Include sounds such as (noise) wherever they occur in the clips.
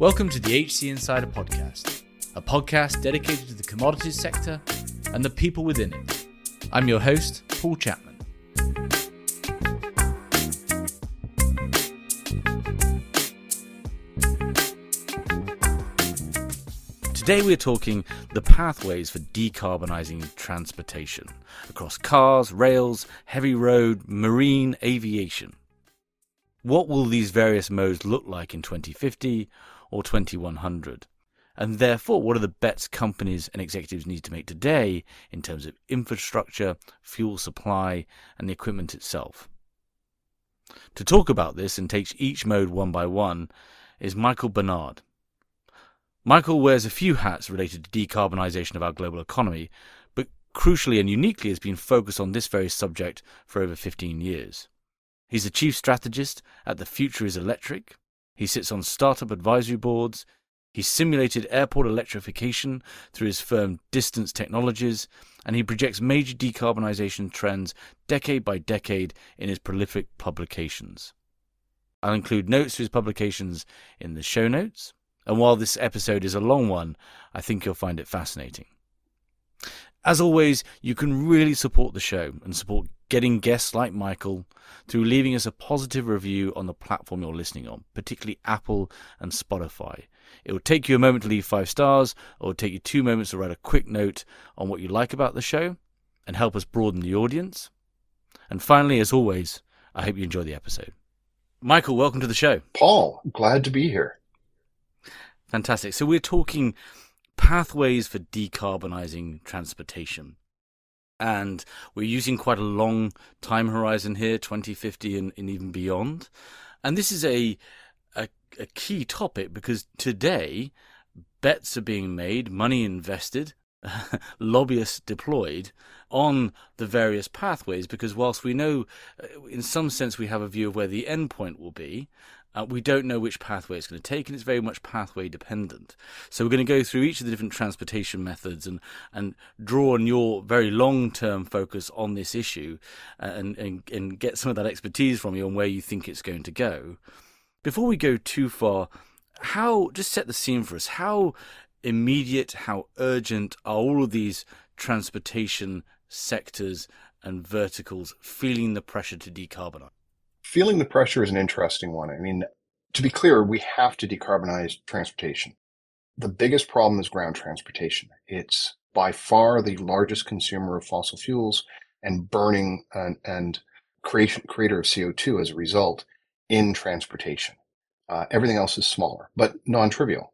Welcome to the HC Insider Podcast, a podcast dedicated to the commodities sector and the people within it. I'm your host, Paul Chapman. Today we're talking the pathways for decarbonising transportation across cars, rails, heavy road, marine, aviation. What will these various modes look like in 2050 or 2100? And therefore, what are the bets companies and executives need to make today in terms of infrastructure, fuel supply, and the equipment itself? To talk about this and take each mode one by one is Michael Barnard. Michael wears a few hats related to decarbonisation of our global economy, but crucially and uniquely has been focused on this very subject for over 15 years. He's the chief strategist at The Future is Electric, he sits on startup advisory boards. He simulated airport electrification through his firm Distance Technologies, and he projects major decarbonisation trends decade by decade in his prolific publications. I'll include notes to his publications in the show notes, and while this episode is a long one, I think you'll find it fascinating. As always, you can really support the show and support getting guests like Michael through leaving us a positive review on the platform you're listening on, particularly Apple and Spotify. It will take you a moment to leave five stars, or it will take you two moments to write a quick note on what you like about the show and help us broaden the audience. And finally, as always, I hope you enjoy the episode. Michael, welcome to the show. Paul, glad to be here. Fantastic. So, we're talking pathways for decarbonising transportation. And we're using quite a long time horizon here 2050 and, and even beyond. And this is a, a, a key topic because today bets are being made money invested (laughs) lobbyists deployed on the various pathways because whilst we know uh, in some sense we have a view of where the end point will be uh, we don't know which pathway it's going to take, and it's very much pathway dependent. So we're going to go through each of the different transportation methods and and draw on your very long term focus on this issue, uh, and, and and get some of that expertise from you on where you think it's going to go. Before we go too far, how just set the scene for us. How immediate, how urgent are all of these transportation sectors and verticals feeling the pressure to decarbonize? feeling the pressure is an interesting one. I mean, to be clear, we have to decarbonize transportation. The biggest problem is ground transportation. It's by far the largest consumer of fossil fuels and burning and, and creation, creator of CO2 as a result in transportation. Uh, everything else is smaller, but non-trivial.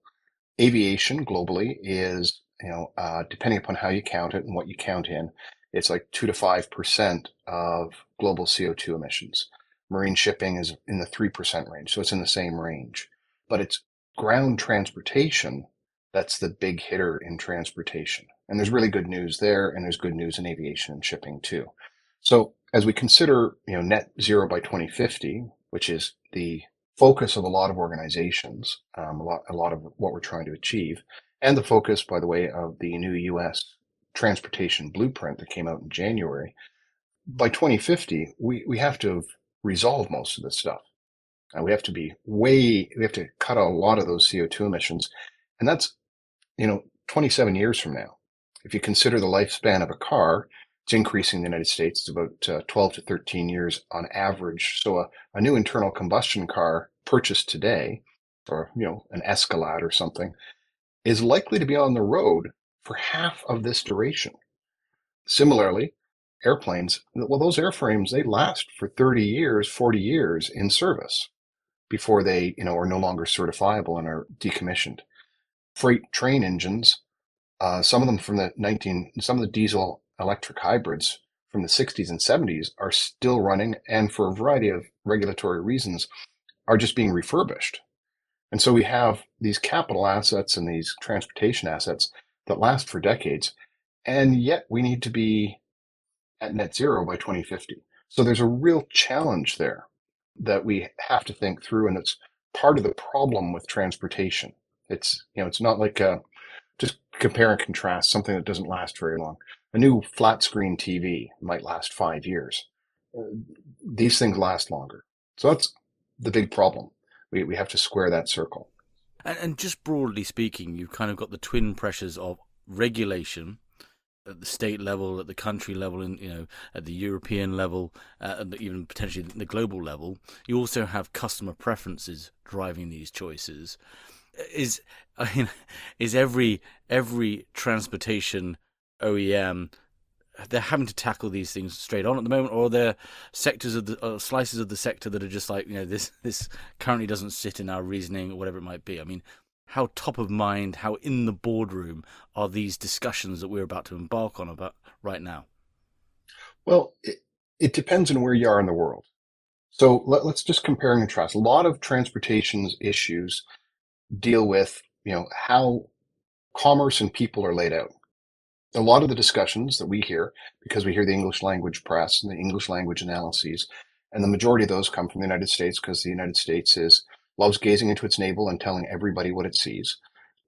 Aviation globally is, you know, uh, depending upon how you count it and what you count in, it's like two to five percent of global CO2 emissions. Marine shipping is in the 3% range, so it's in the same range. But it's ground transportation that's the big hitter in transportation. And there's really good news there, and there's good news in aviation and shipping too. So as we consider, you know, net zero by 2050, which is the focus of a lot of organizations, um, a lot, a lot of what we're trying to achieve, and the focus, by the way, of the new U.S. transportation blueprint that came out in January. By 2050, we, we have to resolve most of this stuff. And we have to be way, we have to cut a lot of those CO2 emissions. And that's, you know, 27 years from now. If you consider the lifespan of a car, it's increasing in the United States. It's about uh, 12 to 13 years on average. So a, a new internal combustion car purchased today, or, you know, an Escalade or something, is likely to be on the road for half of this duration. Similarly, airplanes, well, those airframes, they last for 30 years, 40 years in service before they, you know, are no longer certifiable and are decommissioned. Freight train engines, uh, some of them from the 19, some of the diesel electric hybrids from the 60s and 70s are still running and for a variety of regulatory reasons are just being refurbished. And so we have these capital assets and these transportation assets that last for decades. And yet we need to be at net zero by 2050. So there's a real challenge there that we have to think through, and it's part of the problem with transportation. It's you know it's not like a, uh, compare and contrast something that doesn't last very long. A new flat screen TV might last five years. Uh, these things last longer. So that's the big problem. We we have to square that circle. And, and just broadly speaking, you've kind of got the twin pressures of regulation at the state level, at the country level, and you know at the European level, uh, and even potentially the global level. You also have customer preferences driving these choices. Is I mean, is every every transportation OEM they're having to tackle these things straight on at the moment, or are there sectors of the uh, slices of the sector that are just like you know this this currently doesn't sit in our reasoning or whatever it might be. I mean, how top of mind, how in the boardroom are these discussions that we're about to embark on about right now? Well, it, it depends on where you are in the world. So let, us just compare and contrast. A lot of transportation's issues deal with you know how commerce and people are laid out a lot of the discussions that we hear, because we hear the English language press and the English language analyses, and the majority of those come from the United States because the United States is loves gazing into its navel and telling everybody what it sees.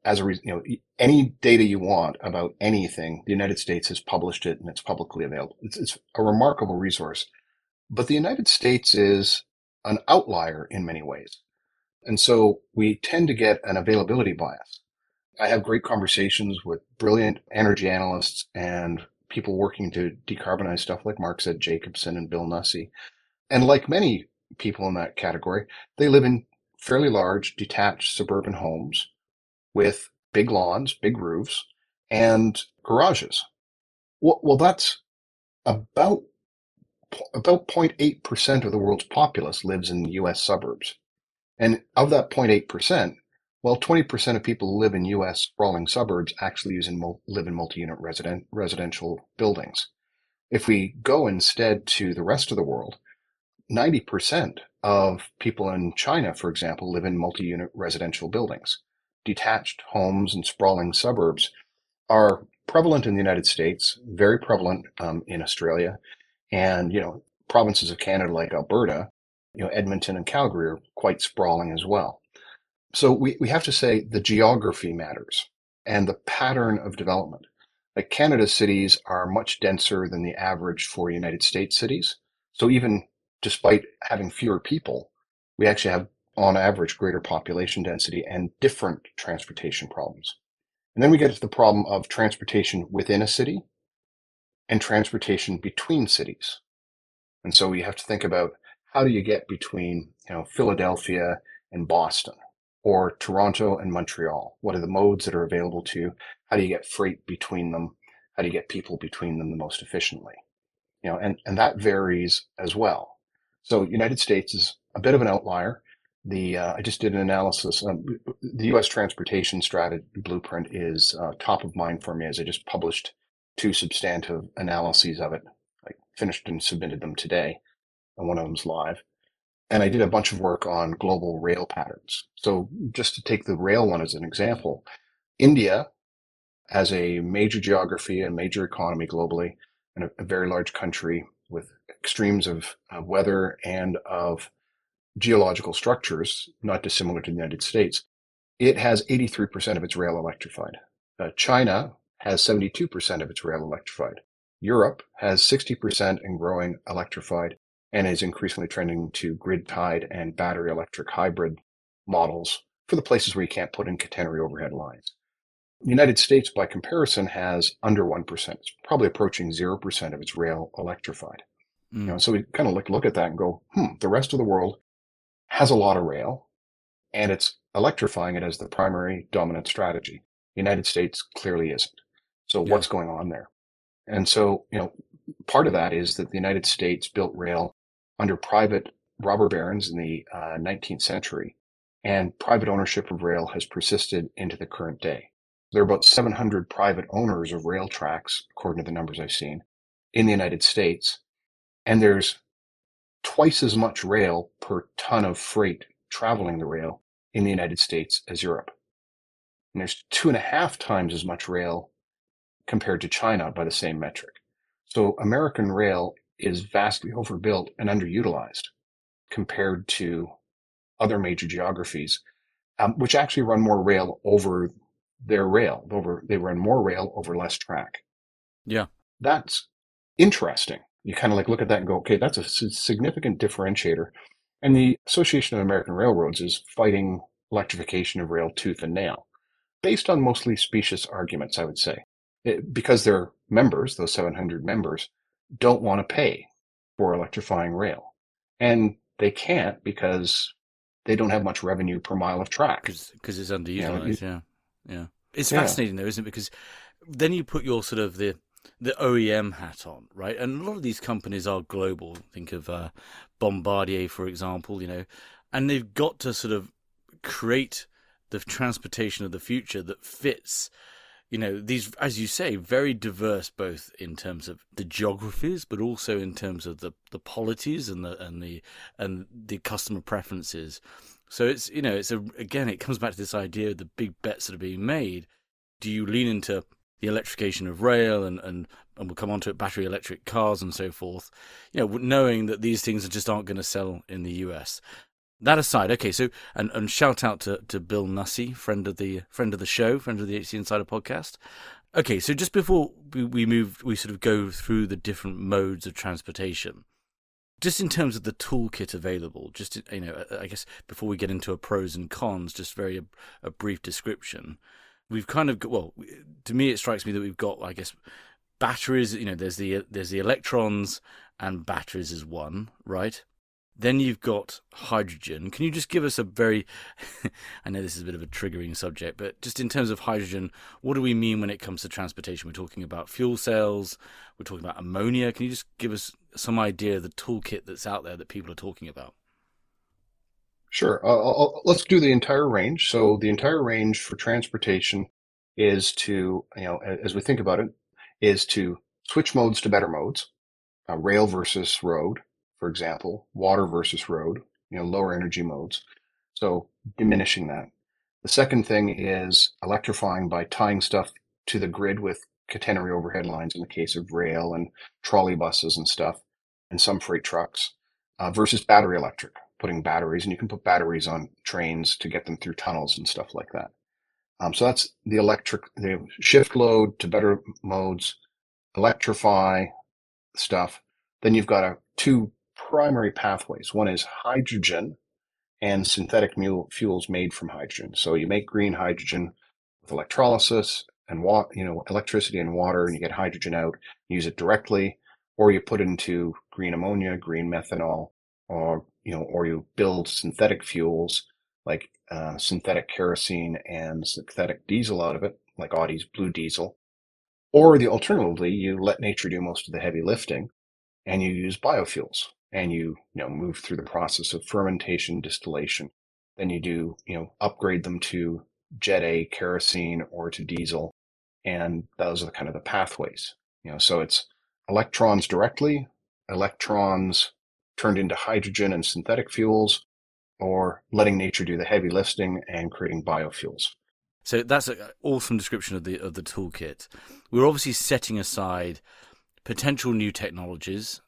As a re- you know, any data you want about anything, the United States has published it and it's publicly available. It's, it's a remarkable resource. But the United States is an outlier in many ways. And so we tend to get an availability bias. I have great conversations with brilliant energy analysts and people working to decarbonize stuff like Mark Z. Jacobson and Bill Nussey. And like many people in that category, they live in fairly large detached suburban homes with big lawns, big roofs, and garages. Well, well that's about about 0.8% of the world's populace lives in US suburbs. And of that 0.8%, well, 20% of people who live in U.S. sprawling suburbs actually use live in multi-unit resident, residential buildings. If we go instead to the rest of the world, 90% of people in China, for example, live in multi-unit residential buildings. Detached homes and sprawling suburbs are prevalent in the United States, very prevalent um, in Australia, and you know provinces of Canada like Alberta, you know Edmonton and Calgary are quite sprawling as well. So we, we have to say the geography matters and the pattern of development. Like Canada's cities are much denser than the average for United States cities. So even despite having fewer people, we actually have on average greater population density and different transportation problems. And then we get to the problem of transportation within a city and transportation between cities. And so we have to think about how do you get between, you know, Philadelphia and Boston? or Toronto and Montreal? What are the modes that are available to you? How do you get freight between them? How do you get people between them the most efficiently? You know, and, and that varies as well. So United States is a bit of an outlier. The uh, I just did an analysis. Um, the U.S. transportation strategy blueprint is uh, top of mind for me as I just published two substantive analyses of it. I finished and submitted them today, and one of them's live and I did a bunch of work on global rail patterns. So just to take the rail one as an example, India has a major geography and major economy globally and a, a very large country with extremes of, of weather and of geological structures, not dissimilar to the United States. It has 83% of its rail electrified. Uh, China has 72% of its rail electrified. Europe has 60% and growing electrified and is increasingly trending to grid tied and battery electric hybrid models for the places where you can't put in catenary overhead lines. The United States, by comparison, has under 1%. It's probably approaching 0% of its rail electrified. Mm. You know, so we kind of look, look at that and go, hmm, the rest of the world has a lot of rail and it's electrifying it as the primary dominant strategy. The United States clearly isn't. So yeah. what's going on there? And so, you know, part of that is that the United States built rail under private robber barons in the uh, 19th century, and private ownership of rail has persisted into the current day. There are about 700 private owners of rail tracks, according to the numbers I've seen, in the United States, and there's twice as much rail per ton of freight traveling the rail in the United States as Europe. And there's two and a half times as much rail compared to China by the same metric. So American rail is vastly overbuilt and underutilized compared to other major geographies, um, which actually run more rail over their rail. Over they run more rail over less track. Yeah, that's interesting. You kind of like look at that and go, okay, that's a significant differentiator. And the Association of American Railroads is fighting electrification of rail tooth and nail, based on mostly specious arguments, I would say, it, because their members, those 700 members, don't want to pay for electrifying rail. And they can't because they don't have much revenue per mile of track. Because it's underutilized, yeah. yeah. Yeah. It's yeah. fascinating though, isn't it? Because then you put your sort of the the OEM hat on, right? And a lot of these companies are global. Think of uh, Bombardier, for example, you know, and they've got to sort of create the transportation of the future that fits you know these as you say very diverse both in terms of the geographies but also in terms of the the polities and the and the and the customer preferences. So it's you know it's a again it comes back to this idea of the big bets that are being made. Do you lean into the electrification of rail and and and we'll come on to it battery electric cars and so forth you know knowing that these things just aren't going to sell in the US that aside, okay, so and, and shout out to, to Bill Nussey, friend of the friend of the show, friend of the HC Insider podcast. Okay, so just before we, we move, we sort of go through the different modes of transportation. Just in terms of the toolkit available, just you know, I guess before we get into a pros and cons, just very a, a brief description. We've kind of got, well, to me it strikes me that we've got, I guess, batteries. You know, there's the there's the electrons and batteries is one, right? Then you've got hydrogen. Can you just give us a very, (laughs) I know this is a bit of a triggering subject, but just in terms of hydrogen, what do we mean when it comes to transportation? We're talking about fuel cells, we're talking about ammonia. Can you just give us some idea of the toolkit that's out there that people are talking about? Sure. Uh, let's do the entire range. So the entire range for transportation is to, you know, as we think about it, is to switch modes to better modes, uh, rail versus road, for example, water versus road, you know, lower energy modes. So diminishing that. The second thing is electrifying by tying stuff to the grid with catenary overhead lines in the case of rail and trolley buses and stuff, and some freight trucks, uh, versus battery electric, putting batteries, and you can put batteries on trains to get them through tunnels and stuff like that. Um, so that's the electric, the shift load to better modes, electrify stuff. Then you've got a two primary pathways. One is hydrogen and synthetic fuels made from hydrogen. So you make green hydrogen with electrolysis and water, you know, electricity and water, and you get hydrogen out, use it directly, or you put into green ammonia, green methanol, or you know, or you build synthetic fuels like uh, synthetic kerosene and synthetic diesel out of it, like Audi's blue diesel. Or the alternatively, you let nature do most of the heavy lifting, and you use biofuels and you, you know, move through the process of fermentation, distillation. Then you do, you know, upgrade them to Jet A kerosene or to diesel. And those are the kind of the pathways, you know, so it's electrons directly, electrons turned into hydrogen and synthetic fuels, or letting nature do the heavy lifting and creating biofuels. So that's an awesome description of the of the toolkit. We're obviously setting aside potential new technologies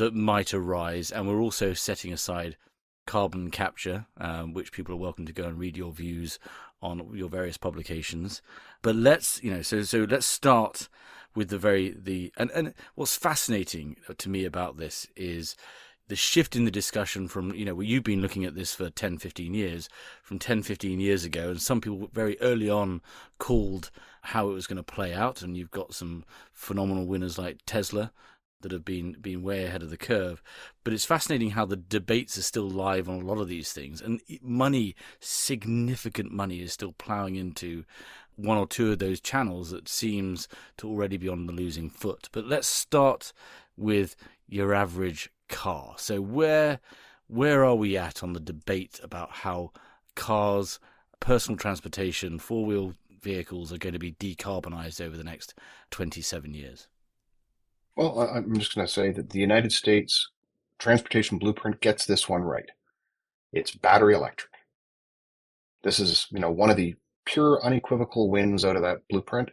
that might arise, and we're also setting aside carbon capture, um, which people are welcome to go and read your views on your various publications. But let's, you know, so so let's start with the very the and and what's fascinating to me about this is the shift in the discussion from you know well, you've been looking at this for 10 15 years from 10 15 years ago and some people very early on called how it was going to play out and you've got some phenomenal winners like Tesla that have been been way ahead of the curve. But it's fascinating how the debates are still live on a lot of these things, and money, significant money, is still ploughing into one or two of those channels that seems to already be on the losing foot. But let's start with your average car. So where where are we at on the debate about how cars, personal transportation, four wheel vehicles are going to be decarbonized over the next 27 years? Well, I'm just going to say that the United States transportation blueprint gets this one right. It's battery electric. This is, you know, one of the pure unequivocal wins out of that blueprint.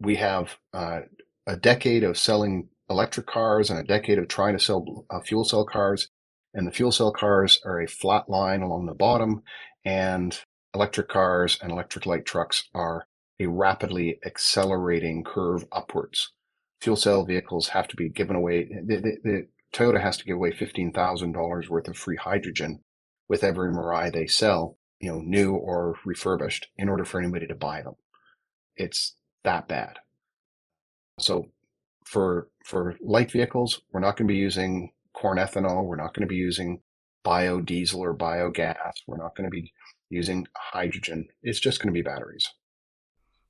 We have uh, a decade of selling electric cars and a decade of trying to sell uh, fuel cell cars. And the fuel cell cars are a flat line along the bottom, and electric cars and electric light trucks are a rapidly accelerating curve upwards fuel cell vehicles have to be given away. The, the, the Toyota has to give away $15,000 worth of free hydrogen with every Mirai they sell. you know, new or refurbished in order for anybody to buy them. It's that bad. So for for light vehicles, we're not going to be using corn ethanol. We're not going to be using biodiesel or biogas. We're not going to be using hydrogen. It's just going to be batteries.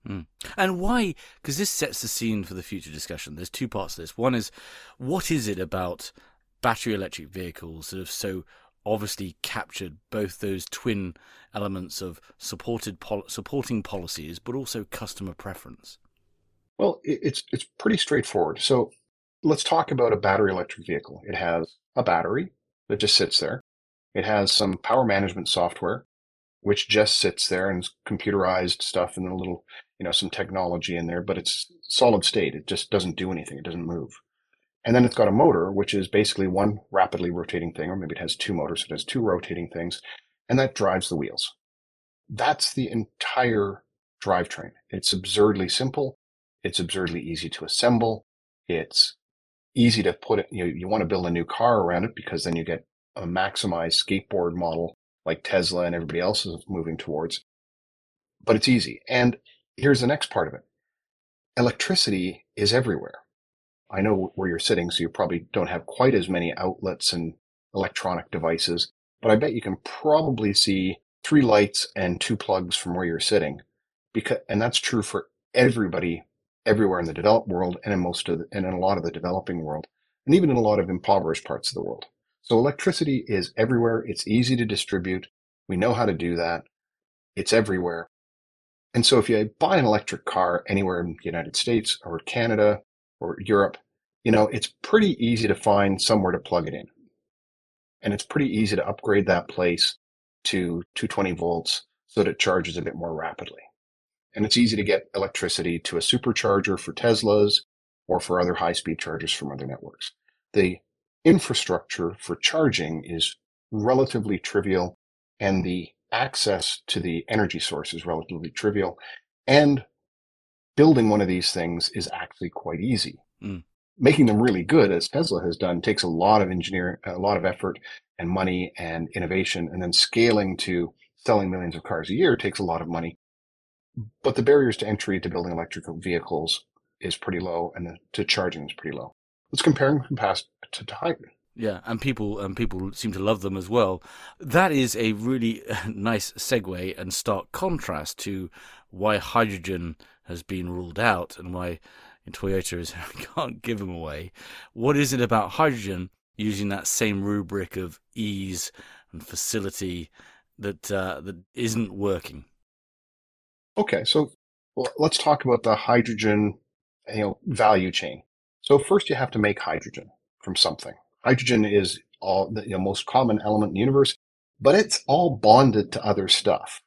Mm. And why? Because this sets the scene for the future discussion. There's two parts to this. One is, what is it about battery electric vehicles that have so obviously captured both those twin elements of supported pol- supporting policies, but also customer preference? Well, it's it's pretty straightforward. So let's talk about a battery electric vehicle. It has a battery that just sits there. It has some power management software, which just sits there and computerized stuff and a little, you know, some technology in there, but it's solid state. It just doesn't do anything. It doesn't move. And then it's got a motor, which is basically one rapidly rotating thing, or maybe it has two motors. It has two rotating things, and that drives the wheels. That's the entire drivetrain. It's absurdly simple. It's absurdly easy to assemble. It's easy to put it, you know, you want to build a new car around it because then you get a maximized skateboard model like Tesla and everybody else is moving towards. But it's easy. And here's the next part of it. Electricity is everywhere. I know where you're sitting, so you probably don't have quite as many outlets and electronic devices, but I bet you can probably see three lights and two plugs from where you're sitting. Because, and that's true for everybody everywhere in the developed world and in most of the, and in a lot of the developing world and even in a lot of impoverished parts of the world. So electricity is everywhere. It's easy to distribute. We know how to do that. It's everywhere. And so if you buy an electric car anywhere in the United States or Canada or Europe, you know, it's pretty easy to find somewhere to plug it in. And it's pretty easy to upgrade that place to 220 volts so that it charges a bit more rapidly. And it's easy to get electricity to a supercharger for Teslas or for other high speed chargers from other networks. The infrastructure for charging is relatively trivial and the access to the energy source is relatively trivial. And building one of these things is actually quite easy. Mm. Making them really good, as Tesla has done, takes a lot of engineering, a lot of effort and money and innovation. And then scaling to selling millions of cars a year takes a lot of money. But the barriers to entry to building electric vehicles is pretty low and the, to charging is pretty low. Let's compare and contrast to, to. Yeah, and people and people seem to love them as well. That is a really (laughs) nice segue and stark contrast to why hydrogen has been ruled out and why Toyota is (laughs) can't give them away. What is it about hydrogen using that same rubric of ease and facility that uh, that isn't working? Okay, so let's talk about the hydrogen you know value chain. So first, you have to make hydrogen from something. Hydrogen is all the you know, most common element in the universe, but it's all bonded to other stuff.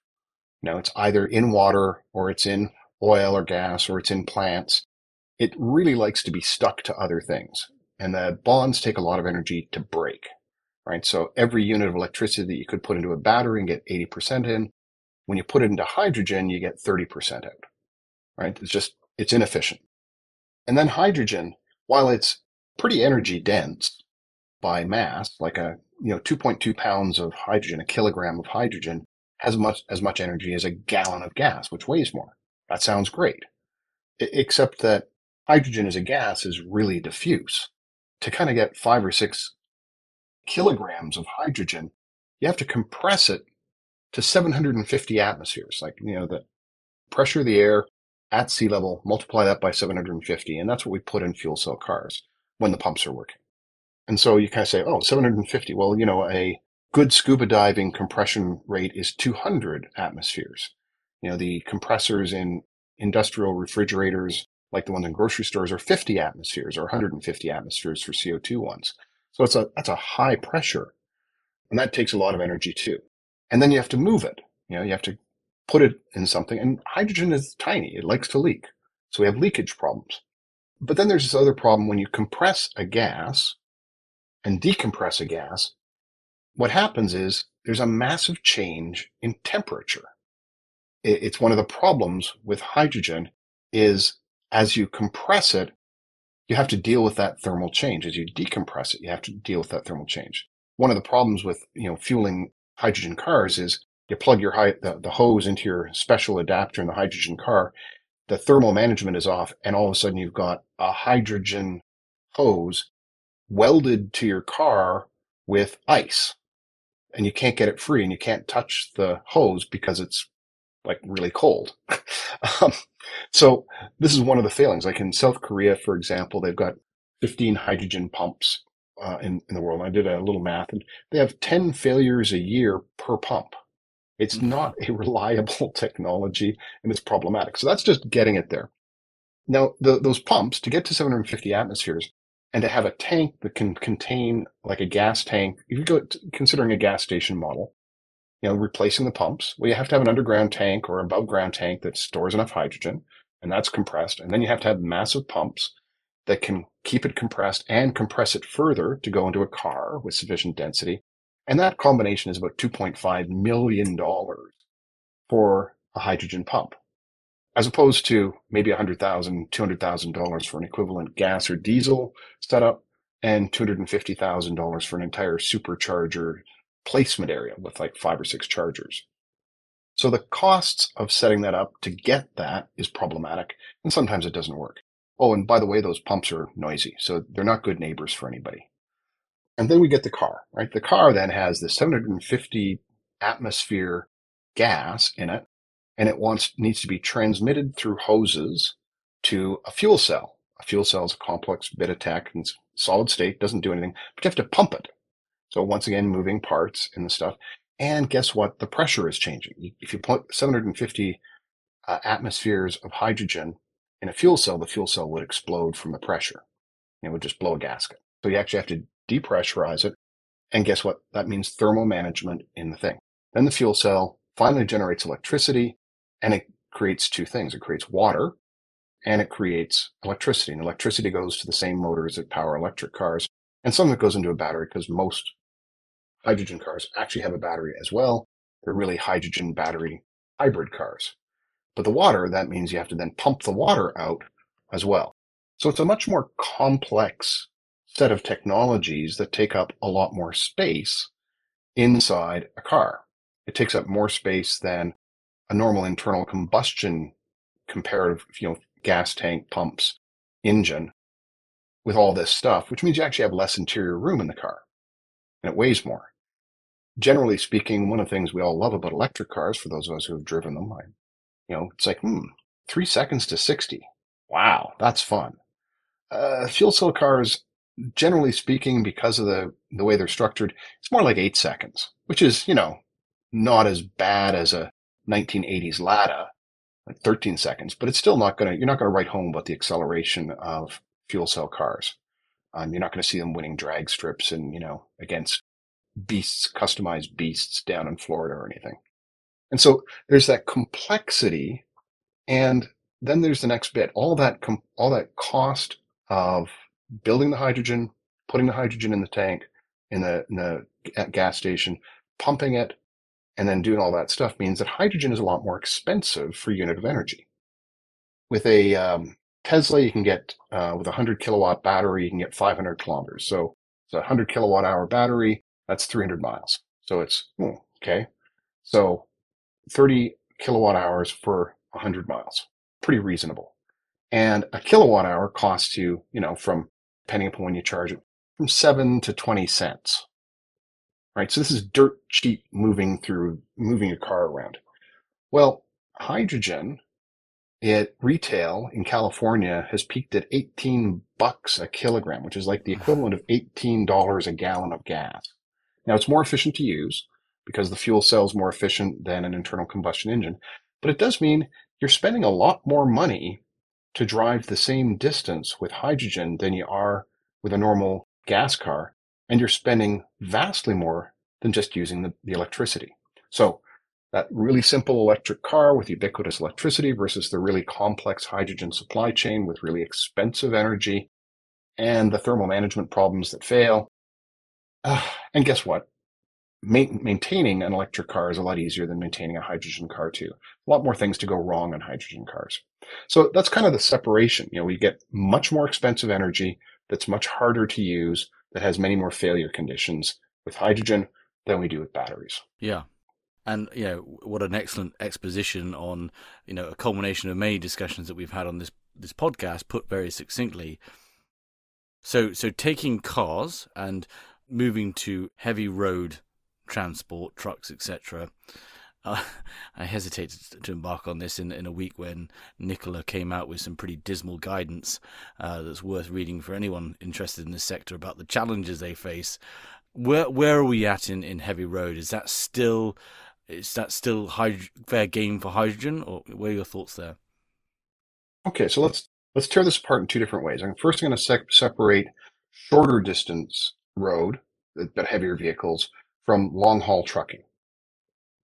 Know, it's either in water or it's in oil or gas or it's in plants. It really likes to be stuck to other things. And the bonds take a lot of energy to break, right? So every unit of electricity that you could put into a battery and get 80% in, when you put it into hydrogen, you get 30% out, right? It's just, it's inefficient. And then hydrogen, while it's pretty energy dense by mass, like a, you know, 2.2 pounds of hydrogen, a kilogram of hydrogen has much, as much energy as a gallon of gas, which weighs more. That sounds great. I- except that hydrogen as a gas is really diffuse. To kind of get five or six kilograms of hydrogen, you have to compress it to 750 atmospheres, like, you know, the pressure of the air at sea level, multiply that by 750. And that's what we put in fuel cell cars when the pumps are working. And so you kind of say, oh, 750. Well, you know, a good scuba diving compression rate is 200 atmospheres. You know, the compressors in industrial refrigerators, like the ones in grocery stores, are 50 atmospheres or 150 atmospheres for CO2 ones. So it's a, that's a high pressure. And that takes a lot of energy too. And then you have to move it. You know, you have to put it in something. And hydrogen is tiny. It likes to leak. So we have leakage problems. But then there's this other problem when you compress a gas and decompress a gas, what happens is there's a massive change in temperature. It's one of the problems with hydrogen is as you compress it, you have to deal with that thermal change. As you decompress it, you have to deal with that thermal change. One of the problems with, you know, fueling hydrogen cars is you plug your high, the, the hose into your special adapter in the hydrogen car, the thermal management is off, and all of a sudden you've got a hydrogen hose welded to your car with ice and you can't get it free and you can't touch the hose because it's like really cold. (laughs) um, so this is one of the failings. Like in South Korea, for example, they've got 15 hydrogen pumps uh, in, in the world. And I did a little math and they have 10 failures a year per pump. It's mm-hmm. not a (laughs) reliable technology and it's problematic. So that's just getting it there. Now, the, those pumps to get to 750 atmospheres, and to have a tank that can contain like a gas tank. If you go considering a gas station model, you know, replacing the pumps, well, you have to have an underground tank or above ground tank that stores enough hydrogen and that's compressed. And then you have to have massive pumps that can keep it compressed and compress it further to go into a car with sufficient density. And that combination is about $2.5 million for a hydrogen pump as opposed to maybe $100,000, $200,000 for an equivalent gas or diesel setup and $250,000 for an entire supercharger placement area with like five or six chargers. So the costs of setting that up to get that is problematic and sometimes it doesn't work. Oh, and by the way, those pumps are noisy, so they're not good neighbors for anybody. And then we get the car, right? The car then has the 750 atmosphere gas in it and it wants needs to be transmitted through hoses to a fuel cell. A fuel cell is a complex bit of tech and solid state, doesn't do anything, but you have to pump it. So once again, moving parts in the stuff. And guess what? The pressure is changing. If you put 750 uh, atmospheres of hydrogen in a fuel cell, the fuel cell would explode from the pressure. It would just blow a gasket. So you actually have to depressurize it. And guess what? That means thermal management in the thing. Then the fuel cell finally generates electricity and it creates two things. It creates water and it creates electricity. And electricity goes to the same motors that power electric cars. And some of it goes into a battery because most hydrogen cars actually have a battery as well. They're really hydrogen battery hybrid cars. But the water, that means you have to then pump the water out as well. So it's a much more complex set of technologies that take up a lot more space inside a car. It takes up more space than a normal internal combustion comparative, you know, gas tank pumps engine with all this stuff, which means you actually have less interior room in the car and it weighs more. Generally speaking, one of the things we all love about electric cars, for those of us who have driven them, I, you know, it's like, hmm, three seconds to 60. Wow, that's fun. Uh, fuel cell cars, generally speaking, because of the, the way they're structured, it's more like eight seconds, which is, you know, not as bad as a 1980s Lada, like 13 seconds, but it's still not going to, you're not going to write home about the acceleration of fuel cell cars. Um, you're not going to see them winning drag strips and, you know, against beasts, customized beasts down in Florida or anything. And so there's that complexity. And then there's the next bit, all that, com- all that cost of building the hydrogen, putting the hydrogen in the tank, in the, in the gas station, pumping it, and then doing all that stuff means that hydrogen is a lot more expensive for unit of energy. With a um, Tesla, you can get uh, with a 100 kilowatt battery, you can get 500 kilometers. So it's a 100 kilowatt hour battery. That's 300 miles. So it's hmm, okay. So 30 kilowatt hours for 100 miles, pretty reasonable. And a kilowatt hour costs you, you know, from depending upon when you charge it, from seven to 20 cents right? So this is dirt cheap moving through, moving a car around. Well, hydrogen at retail in California has peaked at 18 bucks a kilogram, which is like the equivalent of $18 a gallon of gas. Now it's more efficient to use because the fuel cell is more efficient than an internal combustion engine, but it does mean you're spending a lot more money to drive the same distance with hydrogen than you are with a normal gas car and you're spending vastly more than just using the, the electricity. So that really simple electric car with ubiquitous electricity versus the really complex hydrogen supply chain with really expensive energy and the thermal management problems that fail. Uh, and guess what? Ma- maintaining an electric car is a lot easier than maintaining a hydrogen car too. A lot more things to go wrong on hydrogen cars. So that's kind of the separation. You know, we get much more expensive energy that's much harder to use that has many more failure conditions with hydrogen than we do with batteries. Yeah. And you know what an excellent exposition on you know a culmination of many discussions that we've had on this this podcast, put very succinctly. So so taking cars and moving to heavy road transport, trucks, etc. Uh, (laughs) I hesitated to embark on this in in a week when Nikola came out with some pretty dismal guidance uh, that's worth reading for anyone interested in this sector about the challenges they face. Where where are we at in, in heavy road? Is that still is that still hyd- fair game for hydrogen, or what are your thoughts there? Okay, so let's let's tear this apart in two different ways. I'm first going to se- separate shorter distance road, but heavier vehicles, from long haul trucking.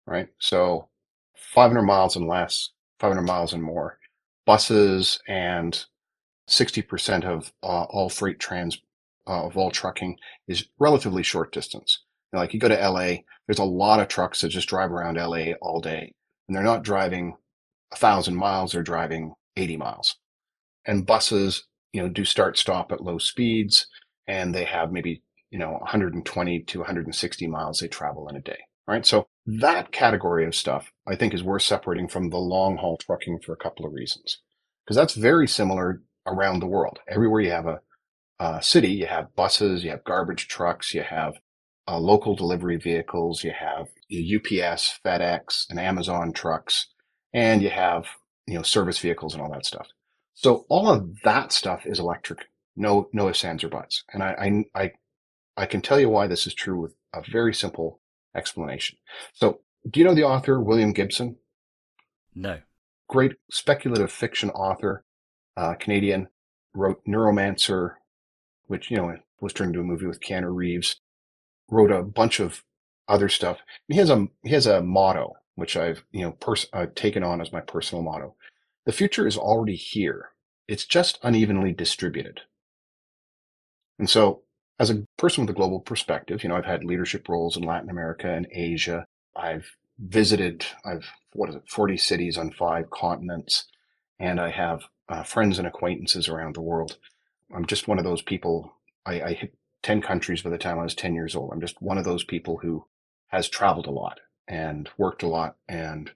Right, so 500 miles and less, 500 miles and more, buses and 60% of uh, all freight trans uh, of all trucking is relatively short distance. Like you go to LA, there's a lot of trucks that just drive around LA all day, and they're not driving a thousand miles; they're driving 80 miles. And buses, you know, do start stop at low speeds, and they have maybe you know 120 to 160 miles they travel in a day. Right, so that category of stuff I think is worth separating from the long haul trucking for a couple of reasons, because that's very similar around the world. Everywhere you have a uh, city, you have buses, you have garbage trucks, you have uh, local delivery vehicles, you have UPS, FedEx, and Amazon trucks, and you have you know service vehicles and all that stuff. So all of that stuff is electric. No, no ifs, ands, or buts. And I, I, I, I can tell you why this is true with a very simple explanation. So, do you know the author William Gibson? No. Great speculative fiction author, uh, Canadian, wrote Neuromancer, which, you know, was turned into a movie with Keanu Reeves, wrote a bunch of other stuff. He has a, he has a motto, which I've, you know, pers- I've taken on as my personal motto. The future is already here. It's just unevenly distributed. And so as a person with a global perspective, you know, I've had leadership roles in Latin America and Asia. I've visited, I've, what is it, 40 cities on five continents, and I have uh, friends and acquaintances around the world. I'm just one of those people. I, I hit 10 countries by the time I was 10 years old. I'm just one of those people who has traveled a lot and worked a lot and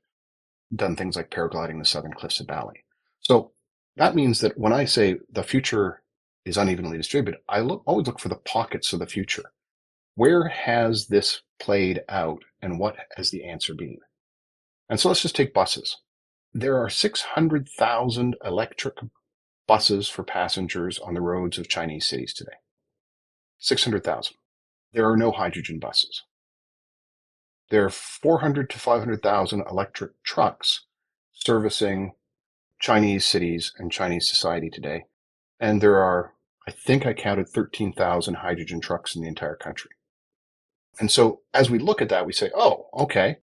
done things like paragliding the southern cliffs of Bali. So that means that when I say the future is unevenly distributed, I look, always look for the pockets of the future. Where has this played out and what has the answer been? And so let's just take buses. There are 600,000 electric buses for passengers on the roads of Chinese cities today. 600,000. There are no hydrogen buses. There are 400 to 500,000 electric trucks servicing Chinese cities and Chinese society today. And there are, I think I counted 13,000 hydrogen trucks in the entire country. And so as we look at that, we say, oh, okay,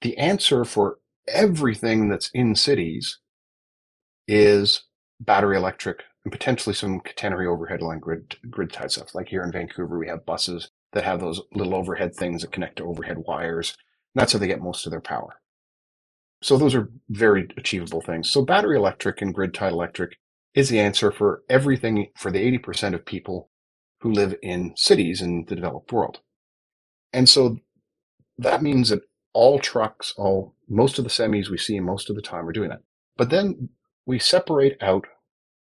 the answer for everything that's in cities is battery electric and potentially some catenary overhead line grid grid type stuff. Like here in Vancouver, we have buses that have those little overhead things that connect to overhead wires. And that's how they get most of their power. So those are very achievable things. So battery electric and grid tied electric is the answer for everything for the 80% of people who live in cities in the developed world. And so that means that all trucks, all most of the semis we see most of the time are doing that. But then we separate out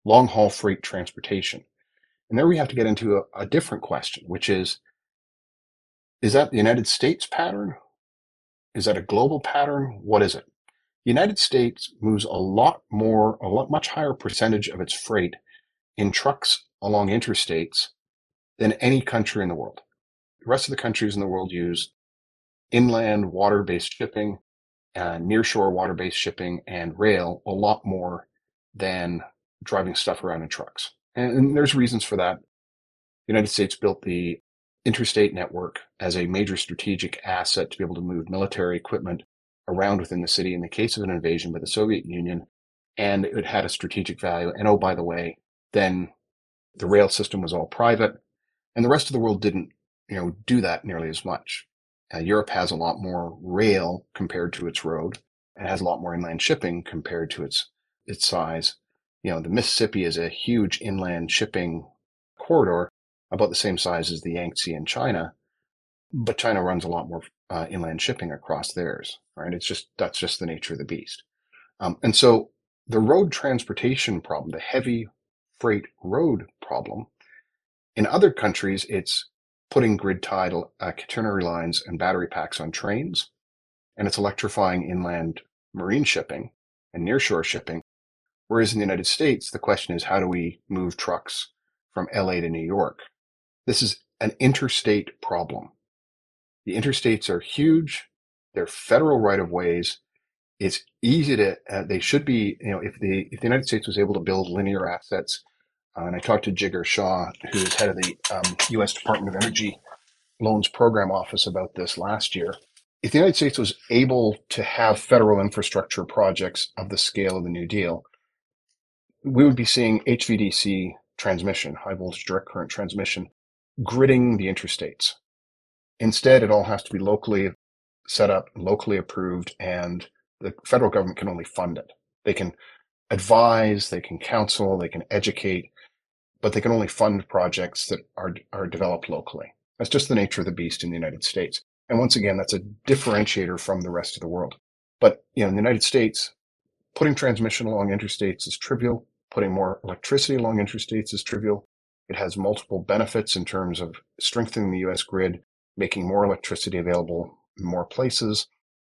long haul freight transportation. And there we have to get into a, a different question, which is is that the United States pattern? Is that a global pattern? What is it? The United States moves a lot more, a lot much higher percentage of its freight in trucks along interstates than any country in the world. The rest of the countries in the world use inland water-based shipping, uh, nearshore water-based shipping, and rail a lot more than driving stuff around in trucks. And, and there's reasons for that. The United States built the interstate network as a major strategic asset to be able to move military equipment around within the city in the case of an invasion by the Soviet Union. And it had a strategic value. And oh, by the way, then the rail system was all private and the rest of the world didn't, you know, do that nearly as much. Uh, Europe has a lot more rail compared to its road and has a lot more inland shipping compared to its, its size. You know, the Mississippi is a huge inland shipping corridor about the same size as the Yangtze in China. but China runs a lot more uh, inland shipping across theirs, right? It's just that's just the nature of the beast. Um, and so the road transportation problem, the heavy freight road problem, in other countries, it's putting grid tied uh, catenary lines and battery packs on trains, and it's electrifying inland marine shipping and nearshore shipping. Whereas in the United States, the question is how do we move trucks from LA to New York? This is an interstate problem. The interstates are huge. They're federal right of ways. It's easy to, uh, they should be, you know, if the, if the United States was able to build linear assets, uh, and I talked to Jigar Shah, who's head of the um, U.S. Department of Energy Loans Program Office about this last year. If the United States was able to have federal infrastructure projects of the scale of the New Deal, we would be seeing HVDC transmission, high voltage direct current transmission, gridding the interstates. Instead, it all has to be locally set up, locally approved, and the federal government can only fund it. They can advise, they can counsel, they can educate, but they can only fund projects that are, are developed locally. That's just the nature of the beast in the United States. And once again, that's a differentiator from the rest of the world. But you know, in the United States, putting transmission along interstates is trivial. Putting more electricity along interstates is trivial. It has multiple benefits in terms of strengthening the US grid, making more electricity available in more places,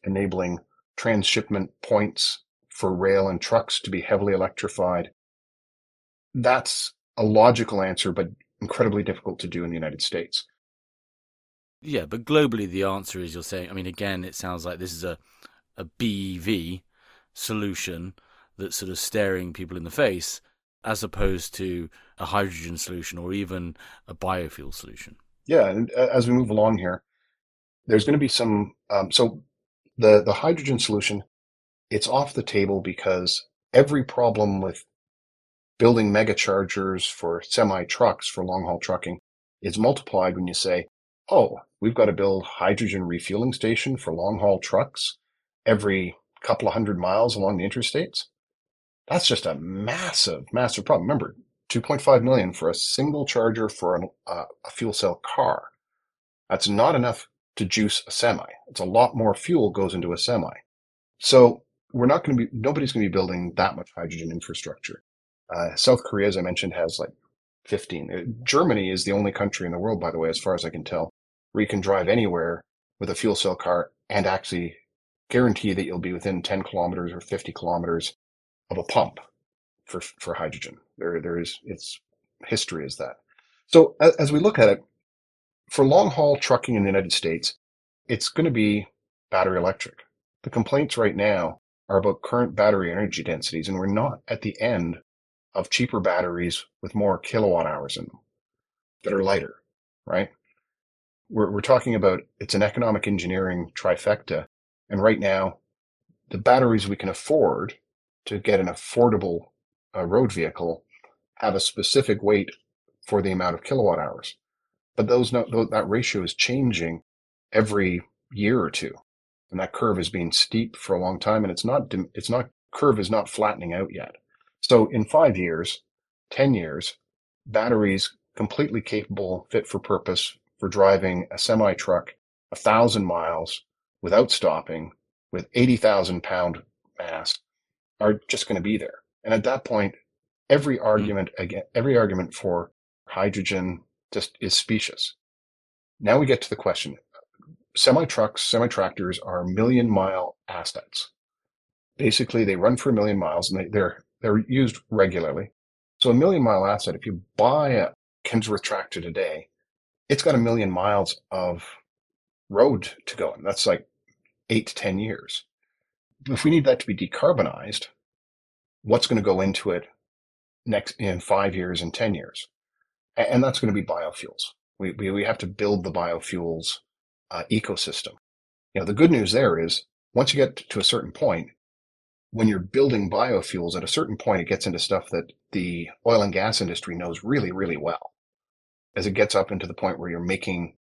enabling transshipment points for rail and trucks to be heavily electrified. That's a logical answer, but incredibly difficult to do in the United States. Yeah, but globally, the answer is you're saying, I mean, again, it sounds like this is a, a BEV solution that's sort of staring people in the face as opposed to a hydrogen solution or even a biofuel solution. Yeah, and as we move along here, there's going to be some. Um, so the the hydrogen solution, it's off the table because every problem with building mega chargers for semi trucks for long haul trucking is multiplied when you say, oh, we've got to build hydrogen refueling station for long haul trucks every couple of hundred miles along the interstates. That's just a massive, massive problem. Remember, 2.5 million for a single charger for an, uh, a fuel cell car. That's not enough to juice a semi. It's a lot more fuel goes into a semi. So we're not going to be, nobody's going to be building that much hydrogen infrastructure. Uh, South Korea, as I mentioned, has like 15. Uh, Germany is the only country in the world, by the way, as far as I can tell, where you can drive anywhere with a fuel cell car and actually guarantee that you'll be within 10 kilometers or 50 kilometers of a pump for, for hydrogen. There, there is, its history is that. So as, as we look at it, for long haul trucking in the United States, it's going to be battery electric. The complaints right now are about current battery energy densities, and we're not at the end of cheaper batteries with more kilowatt hours in them that are lighter, right? We're, we're talking about it's an economic engineering trifecta. And right now, the batteries we can afford to get an affordable uh, road vehicle have a specific weight for the amount of kilowatt hours. But those no, that ratio is changing every year or two, and that curve has been steep for a long time, and it's not it's not curve is not flattening out yet. So in five years, 10 years, batteries completely capable, fit for purpose for driving a semi truck a thousand miles without stopping with 80,000 pound mass are just going to be there. And at that point, every hmm. argument again, every argument for hydrogen just is specious. Now we get to the question. Semi trucks, semi tractors are million mile assets. Basically, they run for a million miles and they, they're they're used regularly. So a million mile asset, if you buy a Kenworth tractor today, it's got a million miles of road to go in. That's like eight to 10 years. If we need that to be decarbonized, what's going to go into it next in five years and 10 years? And that's going to be biofuels. We, we, we have to build the biofuels uh, ecosystem. You know, the good news there is once you get to a certain point, when you're building biofuels, at a certain point, it gets into stuff that the oil and gas industry knows really, really well. As it gets up into the point where you're making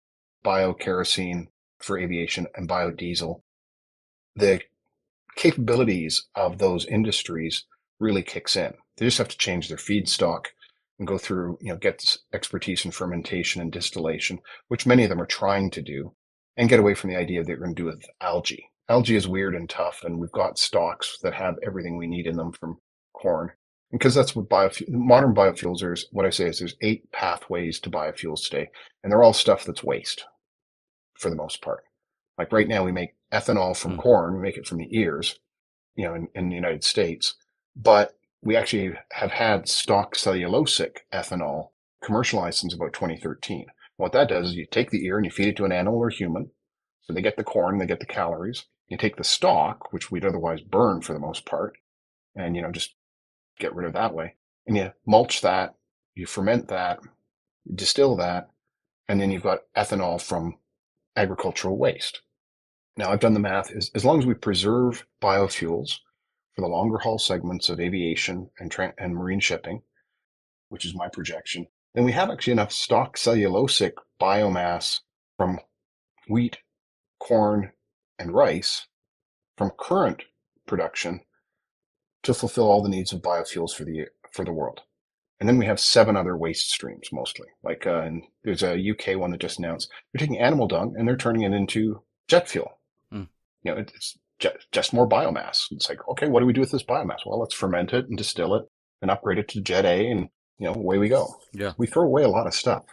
biokerosene for aviation and biodiesel, the capabilities of those industries really kicks in. They just have to change their feedstock and go through, you know, get expertise in fermentation and distillation, which many of them are trying to do, and get away from the idea that they're going to do with algae. Algae is weird and tough, and we've got stocks that have everything we need in them from corn. And because that's what biofuel, modern biofuels are. What I say is there's eight pathways to biofuels today, and they're all stuff that's waste for the most part. Like right now, we make ethanol from mm. corn, we make it from the ears, you know, in, in the United States, but we actually have had stock cellulosic ethanol commercialized since about 2013. What that does is you take the ear and you feed it to an animal or human. So they get the corn, they get the calories. You take the stalk, which we'd otherwise burn for the most part, and, you know, just get rid of that way. And you mulch that, you ferment that, you distill that, and then you've got ethanol from agricultural waste. Now, I've done the math. As, as long as we preserve biofuels for the longer haul segments of aviation and, tra- and marine shipping, which is my projection, then we have actually enough stock cellulosic biomass from wheat, corn, and rice from current production to fulfill all the needs of biofuels for the for the world. And then we have seven other waste streams mostly. Like uh, and there's a UK one that just announced they're taking animal dung and they're turning it into jet fuel. Mm. You know, it's just, just more biomass. It's like, okay, what do we do with this biomass? Well, let's ferment it and distill it and upgrade it to Jet A, and you know, away we go. Yeah, we throw away a lot of stuff.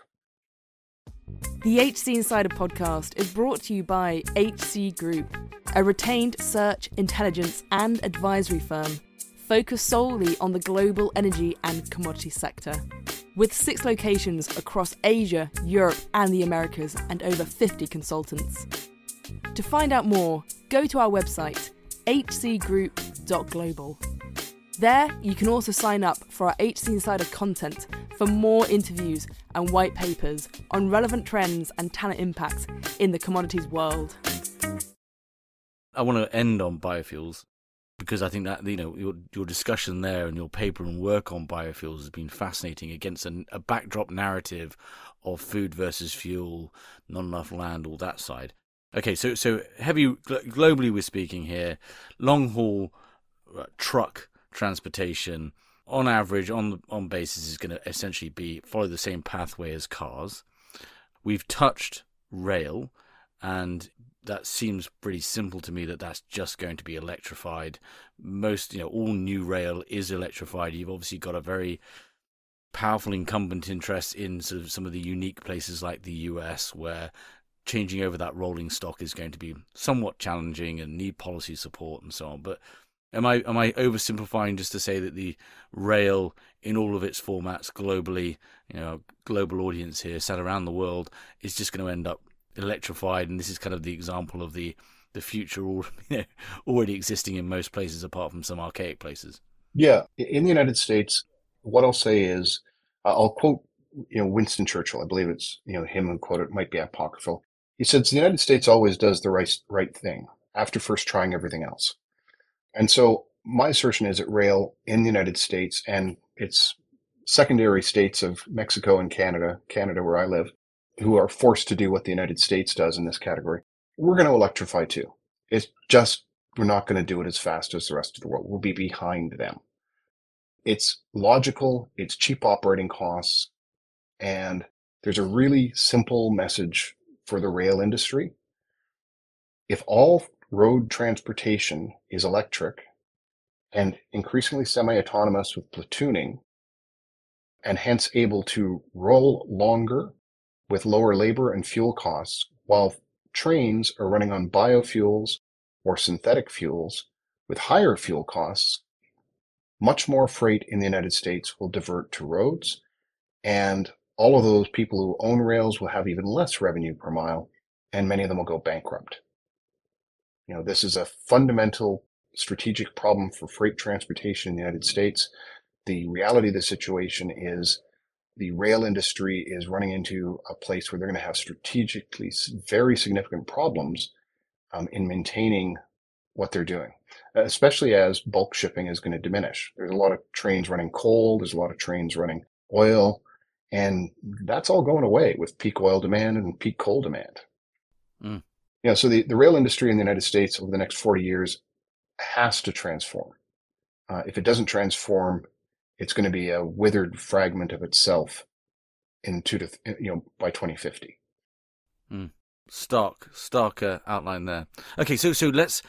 The HC Insider podcast is brought to you by HC Group, a retained search, intelligence, and advisory firm focused solely on the global energy and commodity sector. With six locations across Asia, Europe, and the Americas, and over 50 consultants. To find out more, go to our website, hcgroup.global. There, you can also sign up for our HC Insider content for more interviews and white papers on relevant trends and talent impacts in the commodities world. I want to end on biofuels because I think that you know your your discussion there and your paper and work on biofuels has been fascinating against an, a backdrop narrative of food versus fuel, not enough land, all that side. Okay, so so heavy globally we're speaking here, long haul uh, truck transportation on average on on basis is going to essentially be follow the same pathway as cars. We've touched rail, and that seems pretty simple to me that that's just going to be electrified. Most, you know, all new rail is electrified. You've obviously got a very powerful incumbent interest in sort of some of the unique places like the US where changing over that rolling stock is going to be somewhat challenging and need policy support and so on. But am I am I oversimplifying just to say that the rail in all of its formats globally, you know, global audience here sat around the world is just going to end up electrified, and this is kind of the example of the the future (laughs) you know, already existing in most places apart from some archaic places. Yeah, in the United States, what I'll say is, uh, I'll quote you know Winston Churchill. I believe it's you know him who quoted. It might be apocryphal. He says the United States always does the right right thing after first trying everything else. And so my assertion is that rail in the United States and its secondary states of Mexico and Canada, Canada where I live, who are forced to do what the United States does in this category, we're going to electrify too. It's just we're not going to do it as fast as the rest of the world. We'll be behind them. It's logical, it's cheap operating costs, and there's a really simple message for the rail industry. If all road transportation is electric and increasingly semi autonomous with platooning, and hence able to roll longer with lower labor and fuel costs, while trains are running on biofuels or synthetic fuels with higher fuel costs, much more freight in the United States will divert to roads, and all of those people who own rails will have even less revenue per mile, and many of them will go bankrupt. You know, this is a fundamental strategic problem for freight transportation in the United States. The reality of the situation is the rail industry is running into a place where they're going to have strategically very significant problems um, in maintaining what they're doing, especially as bulk shipping is going to diminish. There's a lot of trains running coal, there's a lot of trains running oil, and that's all going away with peak oil demand and peak coal demand. Mm. You know, so the, the rail industry in the United States over the next 40 years has to transform. Uh, if it doesn't transform, it's going to be a withered fragment of itself in two to th- you know by 2050. Mm. Stark, starker outline there. Okay, so so let's.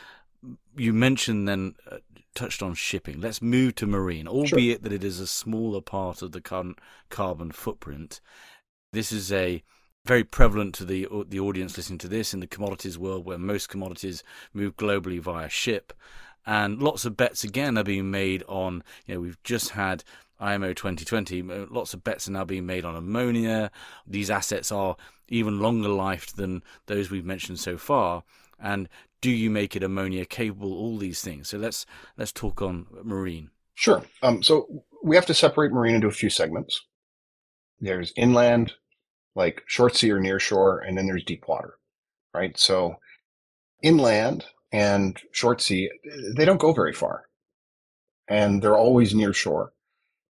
You mentioned then uh, touched on shipping. Let's move to marine, albeit sure. that it is a smaller part of the current carbon footprint. This is a very prevalent to the uh, the audience listening to this in the commodities world, where most commodities move globally via ship, and lots of bets again are being made on. You know, we've just had IMO 2020. Uh, lots of bets are now being made on ammonia. These assets are even longer lived than those we've mentioned so far. And do you make it ammonia capable? All these things. So let's let's talk on marine. Sure. Um, so we have to separate marine into a few segments. There's inland, like short sea or near shore, and then there's deep water, right? So inland and short sea, they don't go very far, and they're always near shore,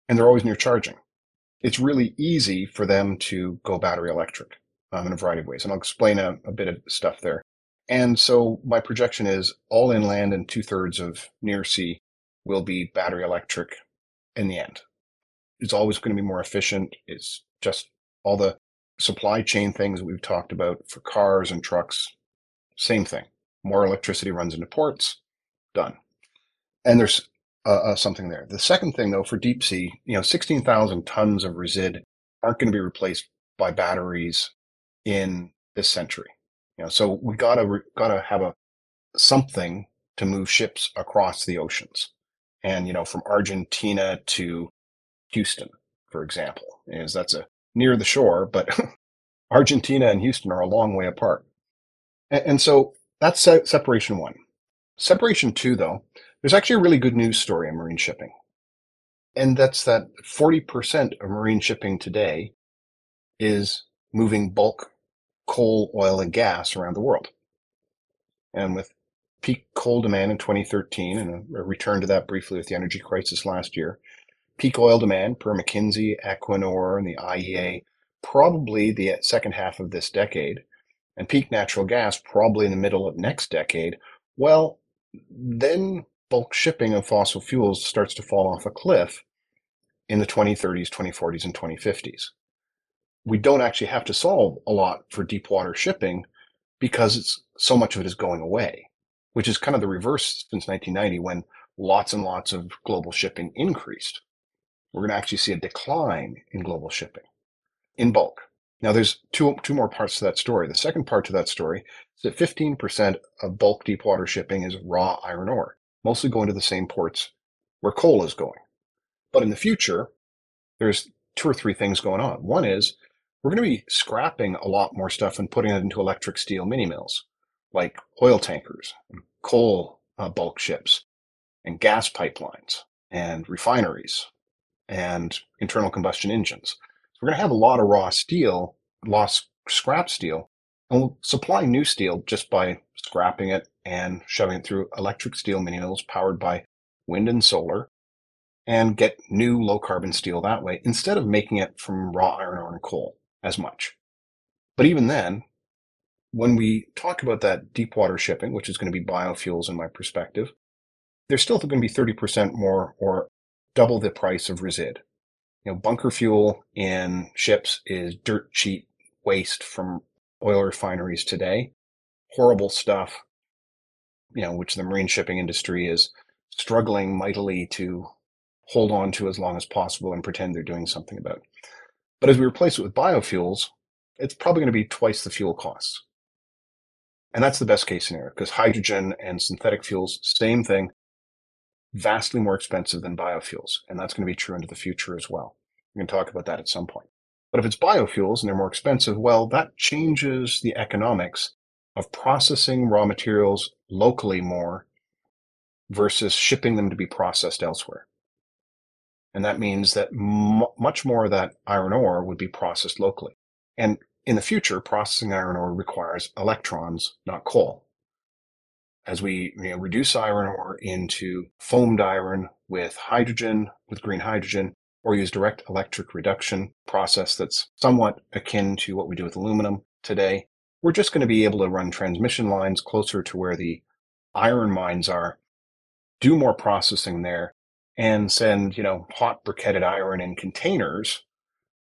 and they're always near charging. It's really easy for them to go battery electric um, in a variety of ways, and I'll explain a, a bit of stuff there. And so my projection is all inland and two thirds of near sea will be battery electric in the end. It's always going to be more efficient. It's just all the supply chain things we've talked about for cars and trucks. Same thing. More electricity runs into ports. Done. And there's uh, uh, something there. The second thing, though, for deep sea, you know, 16,000 tons of resid aren't going to be replaced by batteries in this century. You know, so we gotta gotta have a something to move ships across the oceans, and you know, from Argentina to Houston, for example, is that's a near the shore, but (laughs) Argentina and Houston are a long way apart, and, and so that's se- separation one. Separation two, though, there's actually a really good news story in marine shipping, and that's that 40% of marine shipping today is moving bulk coal, oil, and gas around the world. And with peak coal demand in 2013 and a return to that briefly with the energy crisis last year, peak oil demand per McKinsey, Equinor, and the IEA probably the uh, second half of this decade, and peak natural gas probably in the middle of next decade, well, then bulk shipping of fossil fuels starts to fall off a cliff in the 2030s, 2040s, and 2050s we don't actually have to solve a lot for deep water shipping because so much of it is going away, which is kind of the reverse since 1990 when lots and lots of global shipping increased. We're going to actually see a decline in global shipping in bulk. Now there's two, two more parts to that story. The second part to that story is that 15% of bulk deep water shipping is raw iron ore, mostly going to the same ports where coal is going. But in the future, there's two or three things going on. One is we're going to be scrapping a lot more stuff and putting it into electric steel mini mills, like oil tankers, coal uh, bulk ships, and gas pipelines, and refineries, and internal combustion engines. So we're going to have a lot of raw steel, lost scrap steel, and we'll supply new steel just by scrapping it and shoving it through electric steel mini mills powered by wind and solar and get new low carbon steel that way instead of making it from raw iron ore and coal as much. But even then, when we talk about that deep water shipping, which is going to be biofuels in my perspective, there's still going to be 30% more or double the price of resid. You know, bunker fuel in ships is dirt cheap waste from oil refineries today. Horrible stuff, you know, which the marine shipping industry is struggling mightily to hold on to as long as possible and pretend they're doing something about. But as we replace it with biofuels, it's probably going to be twice the fuel costs. And that's the best case scenario because hydrogen and synthetic fuels, same thing, vastly more expensive than biofuels. And that's going to be true into the future as well. We can talk about that at some point. But if it's biofuels and they're more expensive, well, that changes the economics of processing raw materials locally more versus shipping them to be processed elsewhere. And that means that m- much more of that iron ore would be processed locally. And in the future, processing iron ore requires electrons, not coal. As we you know, reduce iron ore into foamed iron with hydrogen, with green hydrogen, or use direct electric reduction process that's somewhat akin to what we do with aluminum today, we're just going to be able to run transmission lines closer to where the iron mines are, do more processing there, and send, you know, hot briquetted iron in containers,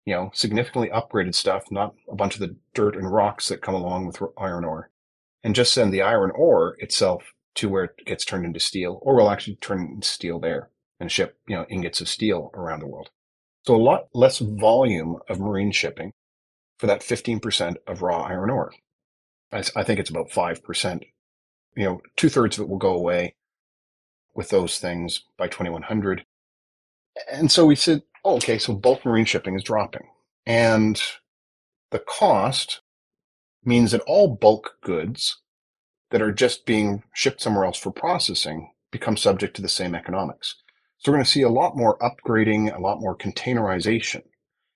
you know, significantly upgraded stuff, not a bunch of the dirt and rocks that come along with iron ore, and just send the iron ore itself to where it gets turned into steel, or we'll actually turn into steel there and ship, you know, ingots of steel around the world. So a lot less volume of marine shipping for that 15% of raw iron ore. I, I think it's about 5%. You know, two thirds of it will go away with those things by 2100. And so we said, oh, okay, so bulk marine shipping is dropping. And the cost means that all bulk goods that are just being shipped somewhere else for processing become subject to the same economics. So we're going to see a lot more upgrading, a lot more containerization.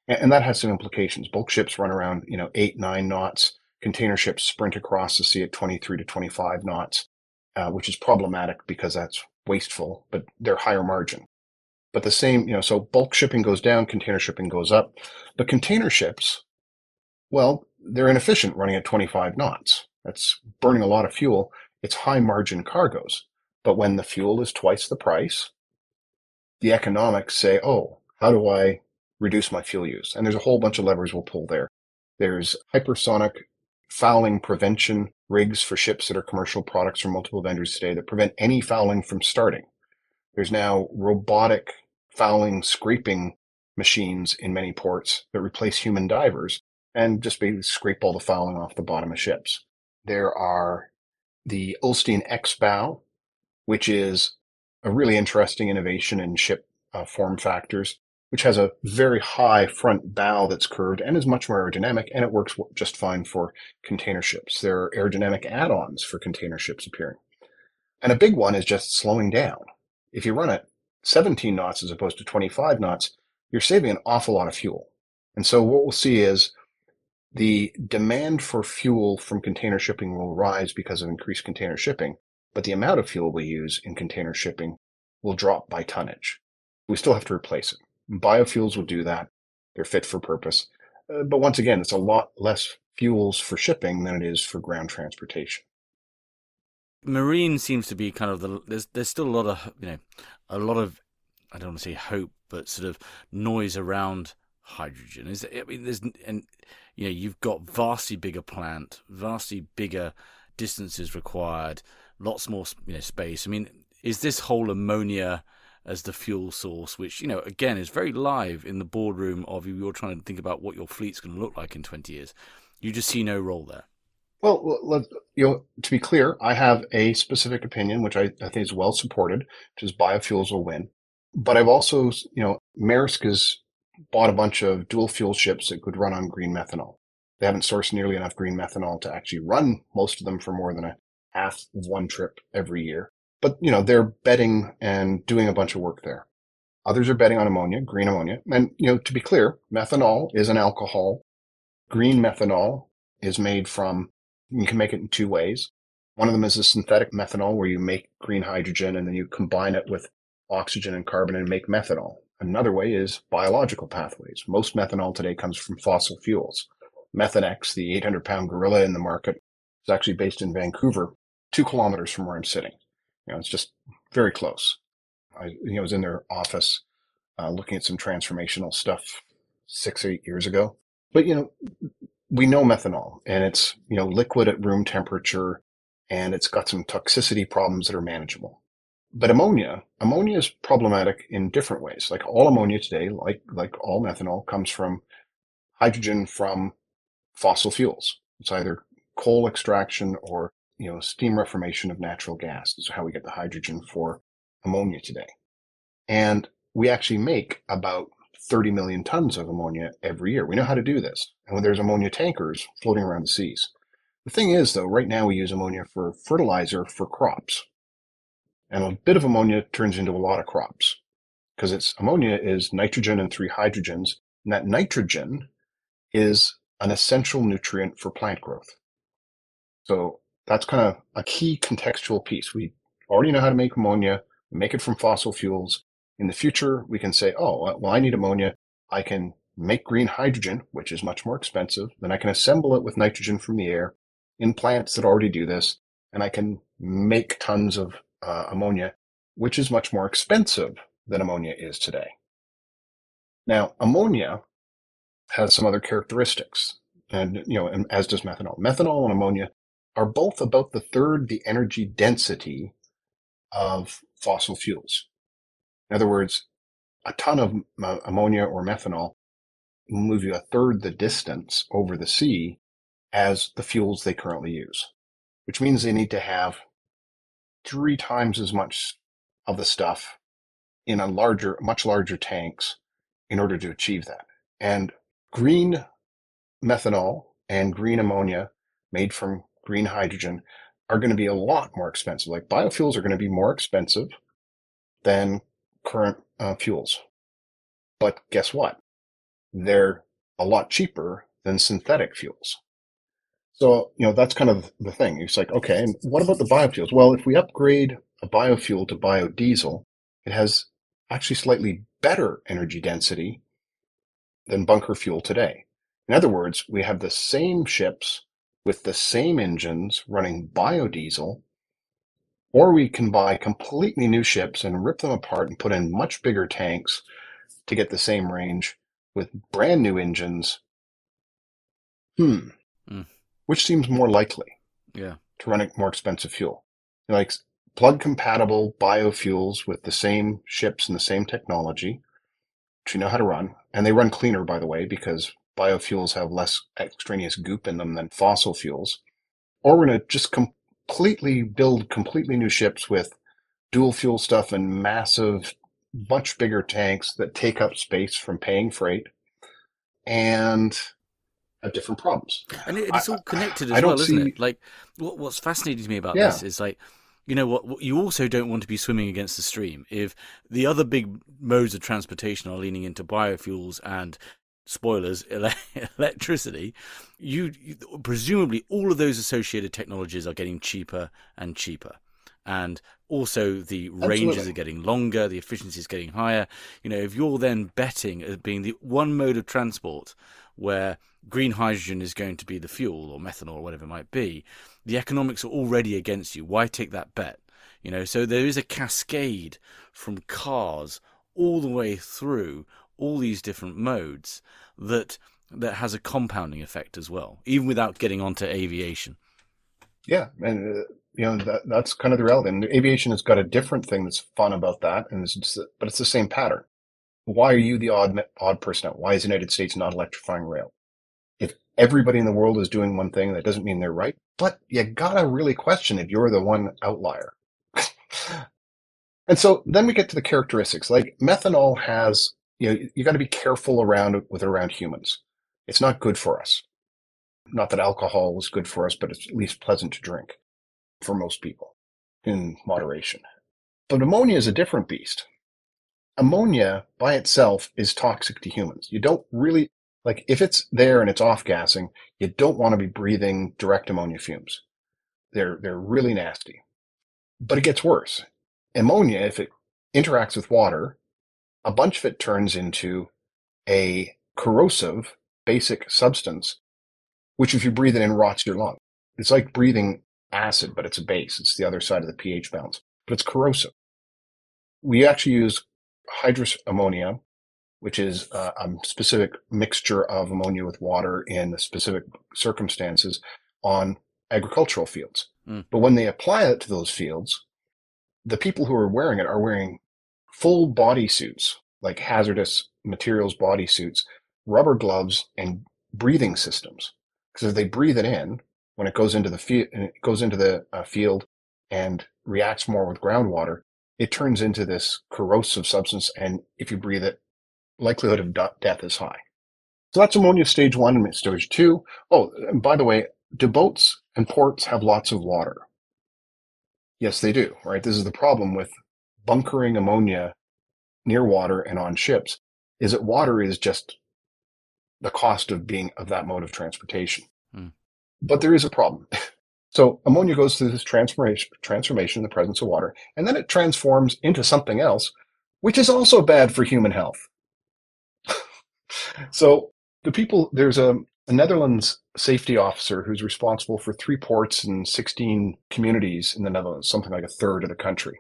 And that has some implications. Bulk ships run around, you know, eight, nine knots. Container ships sprint across the sea at 23 to 25 knots, uh, which is problematic because that's wasteful, but they're higher margin. But the same, you know, so bulk shipping goes down, container shipping goes up. But container ships, well, they're inefficient running at 25 knots. That's burning a lot of fuel. It's high margin cargoes. But when the fuel is twice the price, the economics say, oh, how do I reduce my fuel use? And there's a whole bunch of levers we'll pull there. There's hypersonic fouling prevention rigs for ships that are commercial products from multiple vendors today that prevent any fouling from starting. There's now robotic fouling scraping machines in many ports that replace human divers and just basically scrape all the fouling off the bottom of ships. There are the Ulstein X bow, which is a really interesting innovation in ship uh, form factors, which has a very high front bow that's curved and is much more aerodynamic, and it works just fine for container ships. There are aerodynamic add-ons for container ships appearing. And a big one is just slowing down. If you run at 17 knots as opposed to 25 knots, you're saving an awful lot of fuel. And so what we'll see is the demand for fuel from container shipping will rise because of increased container shipping, but the amount of fuel we use in container shipping will drop by tonnage. We still have to replace it. Biofuels will do that. They're fit for purpose. Uh, but once again, it's a lot less fuels for shipping than it is for ground transportation. Marine seems to be kind of the there's there's still a lot of you know a lot of I don't want to say hope, but sort of noise around hydrogen. Is I mean there's and you know you've got vastly bigger plant, vastly bigger distances required, lots more you know space. I mean, is this whole ammonia as the fuel source, which you know again is very live in the boardroom of you, you're trying to think about what your fleet's going to look like in 20 years. You just see no role there. Well, let, you know, to be clear, I have a specific opinion, which I, I think is well supported, which is biofuels will win. But I've also, you know, Maersk has bought a bunch of dual fuel ships that could run on green methanol. They haven't sourced nearly enough green methanol to actually run most of them for more than a half of one trip every year. But, you know, they're betting and doing a bunch of work there. Others are betting on ammonia, green ammonia. And, you know, to be clear, methanol is an alcohol. Green methanol is made from, you can make it in two ways. One of them is a synthetic methanol where you make green hydrogen and then you combine it with oxygen and carbon and make methanol. Another way is biological pathways. Most methanol today comes from fossil fuels. Methanex, the 800 pound gorilla in the market, is actually based in Vancouver, two kilometers from where I'm sitting. You know, it's just very close. I you know, was in their office uh, looking at some transformational stuff six, eight years ago. But, you know, we know methanol and it's, you know, liquid at room temperature and it's got some toxicity problems that are manageable. But ammonia, ammonia is problematic in different ways. Like all ammonia today, like, like all methanol comes from hydrogen from fossil fuels. It's either coal extraction or you know, steam reformation of natural gas. Is how we get the hydrogen for ammonia today. And we actually make about 30 million tons of ammonia every year. We know how to do this. And when there's ammonia tankers floating around the seas. The thing is, though, right now we use ammonia for fertilizer for crops. And a bit of ammonia turns into a lot of crops because it's ammonia is nitrogen and three hydrogens. And that nitrogen is an essential nutrient for plant growth. So that's kind of a key contextual piece. We already know how to make ammonia, make it from fossil fuels. In the future, we can say, oh, well, I need ammonia. I can make green hydrogen, which is much more expensive. Then I can assemble it with nitrogen from the air in plants that already do this. And I can make tons of uh, ammonia, which is much more expensive than ammonia is today. Now, ammonia has some other characteristics, and you know, and as does methanol. Methanol and ammonia are both about the third the energy density of fossil fuels. In other words, a ton of uh, ammonia or methanol move you a third the distance over the sea as the fuels they currently use, which means they need to have three times as much of the stuff in a larger, much larger tanks in order to achieve that. And green methanol and green ammonia made from green hydrogen are going to be a lot more expensive. Like biofuels are going to be more expensive than current uh, fuels. But guess what? They're a lot cheaper than synthetic fuels. So, you know, that's kind of the thing. It's like, okay, and what about the biofuels? Well, if we upgrade a biofuel to biodiesel, it has actually slightly better energy density than bunker fuel today. In other words, we have the same ships with the same engines running biodiesel, or we can buy completely new ships and rip them apart and put in much bigger tanks to get the same range with brand new engines. Hmm. Mm. Which seems more likely? Yeah. To run a more expensive fuel. Like plug compatible biofuels with the same ships and the same technology, which we know how to run. And they run cleaner, by the way, because biofuels have less extraneous goop in them than fossil fuels. Or we're going to just completely build completely new ships with dual fuel stuff and massive, much bigger tanks that take up space from paying freight and have different problems. And it's all connected as I well, isn't it? Like, what, what's fascinating to me about yeah. this is like, you know what, you also don't want to be swimming against the stream. If the other big modes of transportation are leaning into biofuels and spoilers (laughs) ele- electricity you, you, presumably all of those associated technologies are getting cheaper and cheaper. And also the ranges Absolutely. are getting longer the efficiency is getting higher. You know if you're then betting as being the one mode of transport where green hydrogen is going to be the fuel or methanol or whatever it might be the economics are already against you. Why take that bet? You know so there is a cascade from cars all the way through all these different modes that that has a compounding effect as well, even without getting onto aviation. Yeah, and uh, you know that that's kind of the reality. And aviation has got a different thing that's fun about that, and it's just, but it's the same pattern. Why are you the odd odd person out? Why is the United States not electrifying rail? If everybody in the world is doing one thing, that doesn't mean they're right. But you gotta really question if you're the one outlier. (laughs) and so then we get to the characteristics. Like methanol has you know, you got to be careful around with around humans. It's not good for us. Not that alcohol is good for us, but it's at least pleasant to drink for most people in moderation. But ammonia is a different beast. Ammonia by itself is toxic to humans. You don't really like if it's there and it's off gassing, you don't want to be breathing direct ammonia fumes. They're they're really nasty. But it gets worse. Ammonia, if it interacts with water, a bunch of it turns into a corrosive basic substance, which if you breathe it in rots your lung. It's like breathing acid, but it's a base. It's the other side of the pH balance, but it's corrosive. We actually use hydrous ammonia, which is uh, a specific mixture of ammonia with water in specific circumstances on agricultural fields. Mm. But when they apply it to those fields, the people who are wearing it are wearing full body suits, like hazardous materials body suits, rubber gloves, and breathing systems. Because if they breathe it in, when it goes into the field, it goes into the uh, field and reacts more with groundwater, it turns into this corrosive substance. And if you breathe it, likelihood of death is high. So that's ammonia stage one and stage two. Oh, and by the way, do boats and ports have lots of water? Yes, they do, right? This is the problem with bunkering ammonia near water and on ships is that water is just the cost of being of that mode of transportation. Mm. But there is a problem. (laughs) So ammonia goes through this transformation transformation in the presence of water, and then it transforms into something else, which is also bad for human health. (laughs) so the people there's a, a Netherlands safety officer who's responsible for three ports and 16 communities in the Netherlands, something like a third of the country.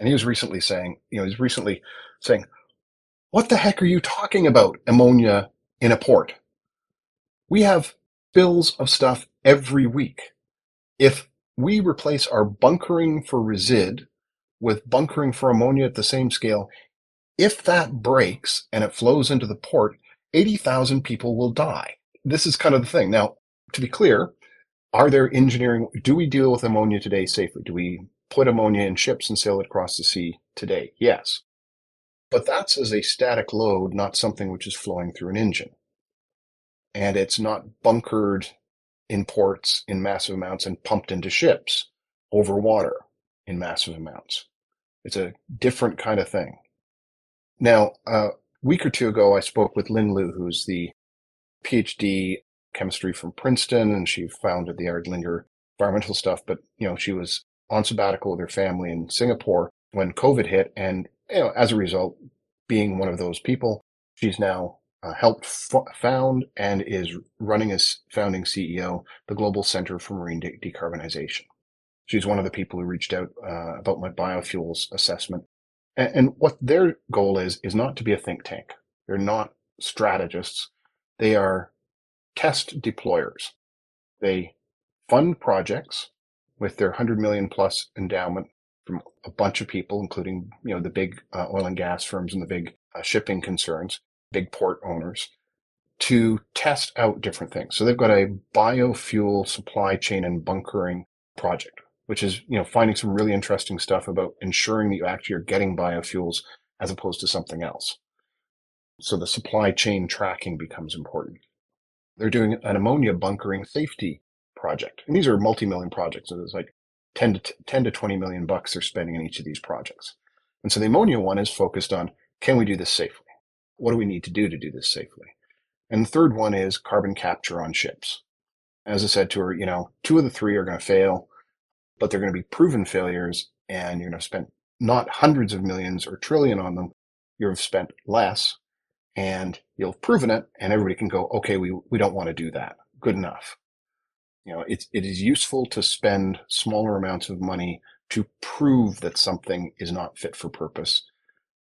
And he was recently saying, you know, he's recently saying, what the heck are you talking about? Ammonia in a port. We have bills of stuff every week. If we replace our bunkering for resid with bunkering for ammonia at the same scale, if that breaks and it flows into the port, 80,000 people will die. This is kind of the thing. Now, to be clear, are there engineering, do we deal with ammonia today safely? Do we put ammonia in ships and sail it across the sea today? Yes. But that's as a static load, not something which is flowing through an engine. And it's not bunkered in ports in massive amounts and pumped into ships over water in massive amounts. It's a different kind of thing. Now, a week or two ago, I spoke with Lynn Loo, who's the PhD chemistry from Princeton, and she founded the Andlinger environmental stuff. But you know, she was on sabbatical with her family in Singapore when COVID hit, and you know, as a result, being one of those people, she's now uh, helped f- found and is running as founding CEO the Global Center for Marine De- Decarbonization. She's one of the people who reached out uh, about my biofuels assessment. And, and what their goal is, is not to be a think tank. They're not strategists. They are test deployers. They fund projects with their 100 million plus endowment from a bunch of people, including you know the big uh, oil and gas firms and the big uh, shipping concerns, big port owners, to test out different things. So they've got a biofuel supply chain and bunkering project, which is you know finding some really interesting stuff about ensuring that you actually are getting biofuels as opposed to something else. So the supply chain tracking becomes important. They're doing an ammonia bunkering safety project. And these are multi-million projects. So it's like 10 to 10 to 20 million bucks they're spending on each of these projects. And so the ammonia one is focused on can we do this safely? What do we need to do to do this safely? And the third one is carbon capture on ships. As I said to her, you know, two of the three are going to fail, but they're going to be proven failures and you're going to spend not hundreds of millions or trillion on them. You've spent less and you'll have proven it and everybody can go, okay, we, we don't want to do that. Good enough. You know, it, it is useful to spend smaller amounts of money to prove that something is not fit for purpose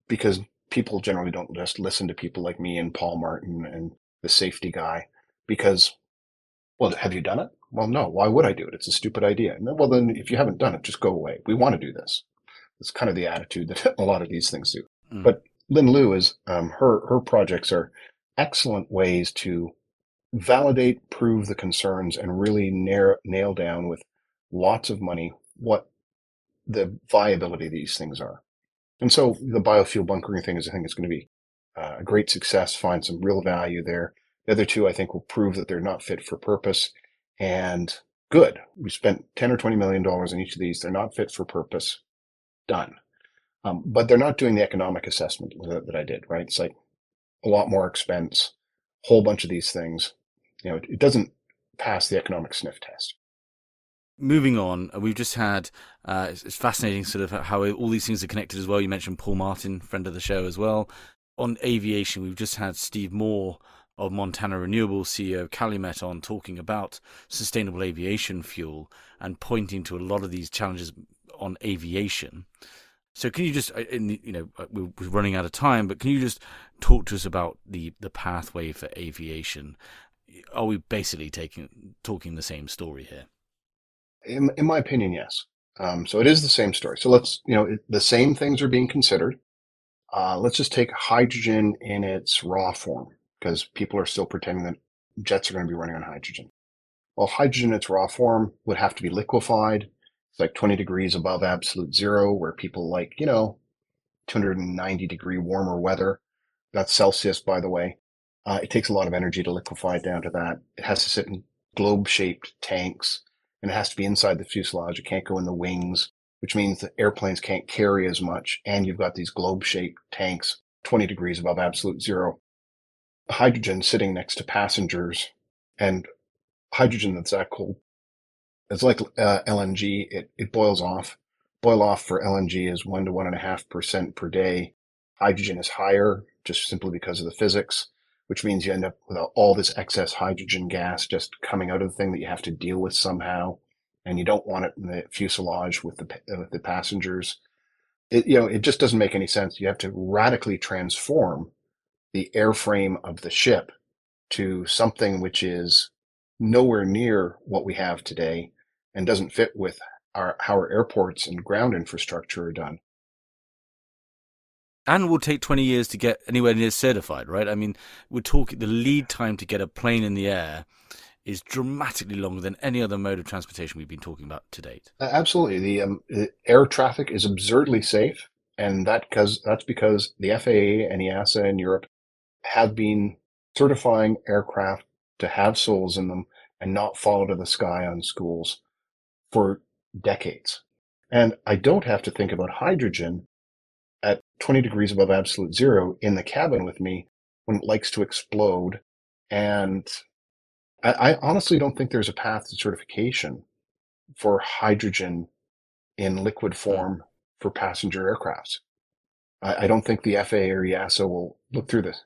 because people generally don't just listen to people like me and Paul Martin and the safety guy because, well, have you done it? Well, no. Why would I do it? It's a stupid idea. well, then if you haven't done it, just go away. We want to do this. It's kind of the attitude that (laughs) a lot of these things do. Mm. But Lynn Loo is um, her her projects are excellent ways to validate, prove the concerns, and really nail, nail down with lots of money what the viability of these things are. And so the biofuel bunkering thing is, I think, is going to be uh, a great success, find some real value there. The other two, I think, will prove that they're not fit for purpose and good. We spent 10 or 20 million dollars on each of these. They're not fit for purpose. Done. Um, but they're not doing the economic assessment that, that I did, right? It's like a lot more expense, whole bunch of these things you know, it, it doesn't pass the economic sniff test. Moving on, uh, we've just had uh, it's, fascinating sort of how all these things are connected as well. You mentioned Paul Martin, friend of the show as well. On aviation, we've just had Steve Moore of Montana Renewables CEO Calumet on talking about sustainable aviation fuel and pointing to a lot of these challenges on aviation. So can you just, uh, the, you know, uh, we're running out of time, but can you just talk to us about the the pathway for aviation are we basically taking talking the same story here? In, in my opinion, yes. Um, so it is the same story. So let's, you know, the same things are being considered. Uh, let's just take hydrogen in its raw form because people are still pretending that jets are going to be running on hydrogen. Well, hydrogen in its raw form would have to be liquefied. It's like 20 degrees above absolute zero, where people like, you know, 290 degree warmer weather. That's Celsius, by the way. Uh, it takes a lot of energy to liquefy down to that. It has to sit in globe shaped tanks and it has to be inside the fuselage. It can't go in the wings, which means that airplanes can't carry as much. And you've got these globe shaped tanks 20 degrees above absolute zero. Hydrogen sitting next to passengers and hydrogen that's that cold. It's like uh, LNG. It, it boils off. Boil off for LNG is one to one and a half percent per day. Hydrogen is higher just simply because of the physics which means you end up with all this excess hydrogen gas just coming out of the thing that you have to deal with somehow. And you don't want it in the fuselage with the, uh, with the passengers. it, you know, it just doesn't make any sense. You have to radically transform the airframe of the ship to something which is nowhere near what we have today and doesn't fit with our, how our airports and ground infrastructure are done. And will take 20 years to get anywhere near certified, right? I mean, we're talking the lead time to get a plane in the air is dramatically longer than any other mode of transportation we've been talking about to date. Absolutely, the, um, the air traffic is absurdly safe, and that because that's because the FAA and EASA in Europe have been certifying aircraft to have souls in them and not fall to the sky on schools for decades. And I don't have to think about hydrogen 20 degrees above absolute zero in the cabin with me when it likes to explode and I, I honestly don't think there's a path to certification for hydrogen in liquid form for passenger aircrafts. I, I don't think the FAA or EASA will look through this.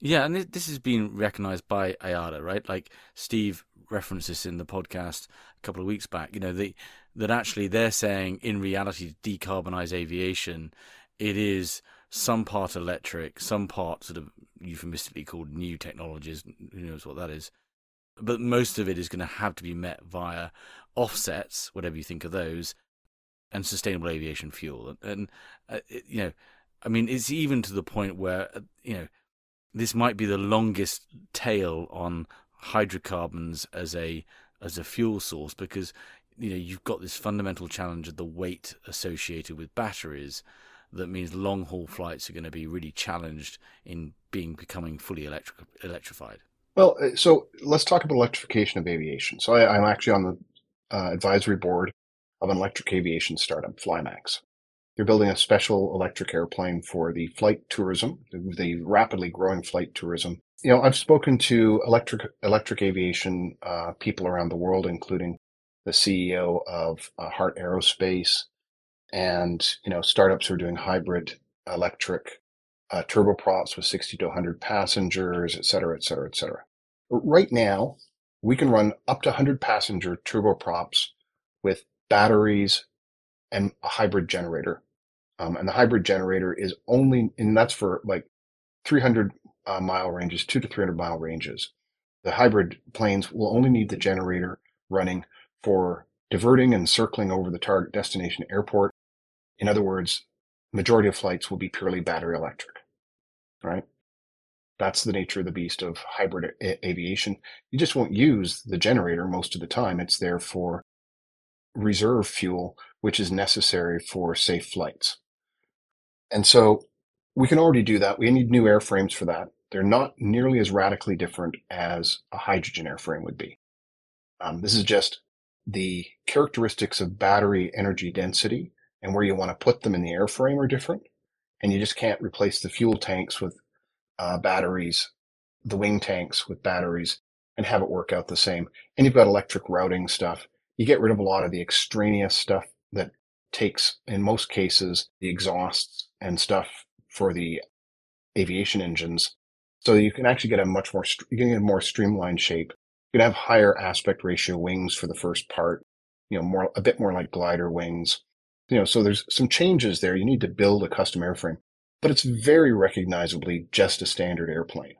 Yeah, and this has been recognized by IATA, right? Like Steve referenced this in the podcast a couple of weeks back. You know, the, that actually they're saying in reality, to decarbonize aviation, it is some part electric, some part sort of euphemistically called new technologies. Who knows what that is? But most of it is going to have to be met via offsets, whatever you think of those, and sustainable aviation fuel. And, uh, it, you know, I mean, it's even to the point where uh, you know this might be the longest tail on hydrocarbons as a as a fuel source because you know you've got this fundamental challenge of the weight associated with batteries that means long haul flights are going to be really challenged in being becoming fully electric, electrified. Well, uh, so let's talk about electrification of aviation. So I, am actually on the uh, advisory board of an electric aviation startup, Flymax. They're building a special electric airplane for the flight tourism, the rapidly growing flight tourism. You know, I've spoken to electric electric aviation uh, people around the world, including the CEO of uh, Heart Aerospace, and you know startups who are doing hybrid electric uh, turboprops with 60 to 100 passengers, et cetera, et cetera, et cetera. Right now, we can run up to 100 passenger turboprops with batteries and a hybrid generator. Um, and the hybrid generator is only, and that's for like 300 uh, mile ranges, two to 300 mile ranges. The hybrid planes will only need the generator running for diverting and circling over the target destination airport in other words, majority of flights will be purely battery electric, right? That's the nature of the beast of hybrid a- aviation. You just won't use the generator most of the time. It's there for reserve fuel, which is necessary for safe flights. And so we can already do that. We need new airframes for that. They're not nearly as radically different as a hydrogen airframe would be. Um, this is just the characteristics of battery energy density and where you want to put them in the airframe are different. And you just can't replace the fuel tanks with uh, batteries, the wing tanks with batteries, and have it work out the same. And you've got electric routing stuff. You get rid of a lot of the extraneous stuff that takes, in most cases, the exhausts and stuff for the aviation engines. So you can actually get a much more, you can get a more streamlined shape. You can have higher aspect ratio wings for the first part, you know, more, a bit more like glider wings you know, so there's some changes there. You need to build a custom airframe, but it's very recognizably just a standard airplane.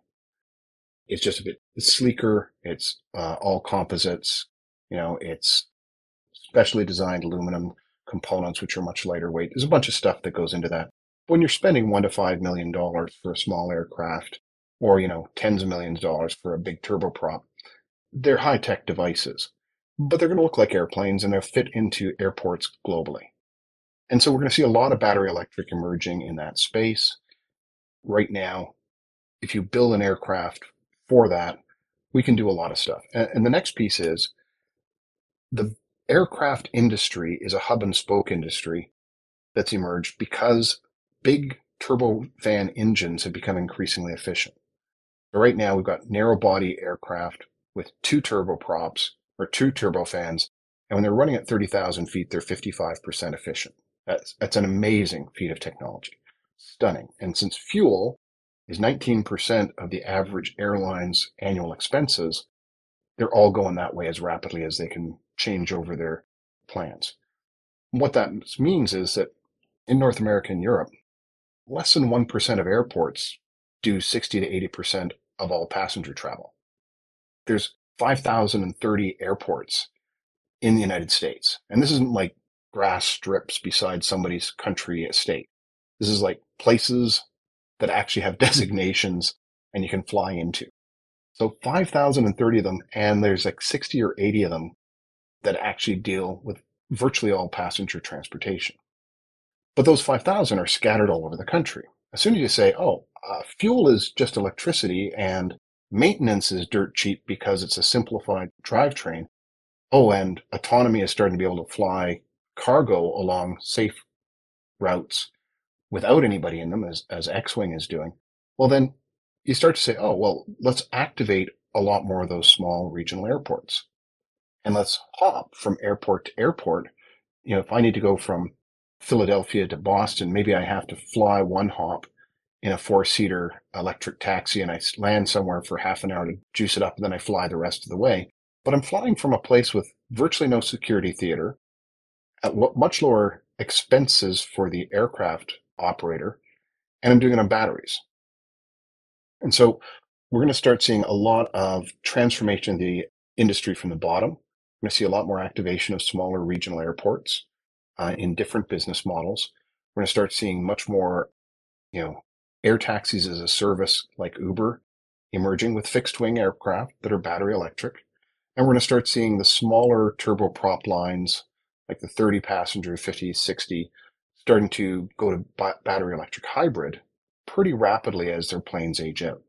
It's just a bit sleeker. It's uh, all composites. You know, it's specially designed aluminum components, which are much lighter weight. There's a bunch of stuff that goes into that. When you're spending one to five million dollars for a small aircraft, or you know, tens of millions of dollars for a big turboprop, they're high tech devices, but they're going to look like airplanes and they'll fit into airports globally. And so we're going to see a lot of battery electric emerging in that space. Right now, if you build an aircraft for that, we can do a lot of stuff. And, and the next piece is the aircraft industry is a hub and spoke industry that's emerged because big turbofan engines have become increasingly efficient. Right now, we've got narrow body aircraft with two turboprops or two turbofans. And when they're running at 30,000 feet, they're 55% efficient. That's, that's an amazing feat of technology. Stunning. And since fuel is 19% of the average airline's annual expenses, they're all going that way as rapidly as they can change over their plans. What that means is that in North America and Europe, less than 1% of airports do 60 to 80% of all passenger travel. There's 5,030 airports in the United States. And this isn't like grass strips beside somebody's country estate. This is like places that actually have (laughs) designations and you can fly into. So 5,030 of them, and there's like 60 or 80 of them that actually deal with virtually all passenger transportation. But those 5,000 are scattered all over the country. As soon as you say, oh, uh, fuel is just electricity and maintenance is dirt cheap because it's a simplified drivetrain. Oh, and autonomy is starting to be able to fly cargo along safe routes without anybody in them, as, as Xwing is doing. Well, then you start to say, oh, well, let's activate a lot more of those small regional airports. And let's hop from airport to airport. You know, if I need to go from Philadelphia to Boston, maybe I have to fly one hop in a four seater electric taxi and I land somewhere for half an hour to juice it up and then I fly the rest of the way. But I'm flying from a place with virtually no security theater at much lower expenses for the aircraft operator, and I'm doing it on batteries. And so we're going to start seeing a lot of transformation in the industry from the bottom. We're going to see a lot more activation of smaller regional airports uh, in different business models. We're going to start seeing much more, you know, air taxis as a service like Uber emerging with fixed wing aircraft that are battery electric. And we're going to start seeing the smaller turboprop lines like the 30 passenger, 50, 60 starting to go to battery electric hybrid pretty rapidly as their planes age out.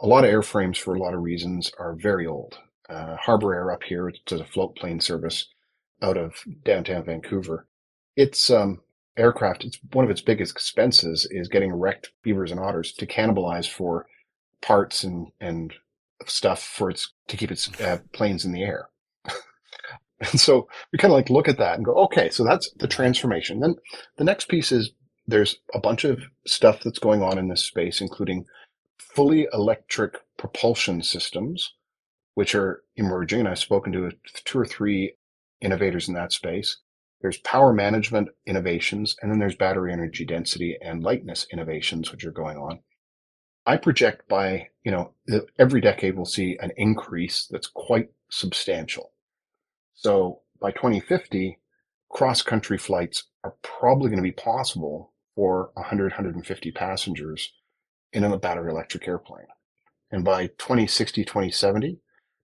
A lot of airframes, for a lot of reasons, are very old. Uh, Harbour Air up here does a float plane service out of downtown Vancouver. Its um, aircraft, it's one of its biggest expenses is getting wrecked beavers and otters to cannibalize for parts and and stuff for its to keep its uh, planes in the air. And so we kind of like look at that and go, okay, so that's the transformation. Then the next piece is there's a bunch of stuff that's going on in this space, including fully electric propulsion systems, which are emerging. And I've spoken to two or three innovators in that space. There's power management innovations, and then there's battery energy density and lightness innovations, which are going on. I project by, you know, every decade we'll see an increase that's quite substantial. So by 2050, cross country flights are probably going to be possible for 100, 150 passengers in a battery electric airplane. And by 2060, 2070,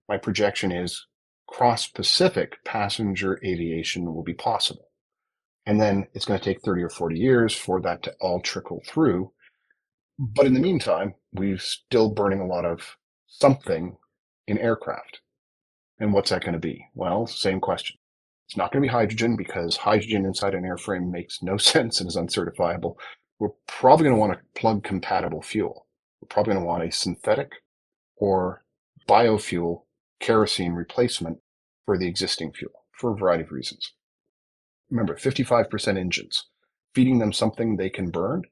my projection is cross Pacific passenger aviation will be possible. And then it's going to take 30 or 40 years for that to all trickle through. But in the meantime, we're still burning a lot of something in aircraft. And what's that going to be? Well, same question. It's not going to be hydrogen because hydrogen inside an airframe makes no (laughs) sense and is uncertifiable. We're probably going to want a plug compatible fuel. We're probably going to want a synthetic or biofuel kerosene replacement for the existing fuel for a variety of reasons. Remember, 55% engines. Feeding them something they can burn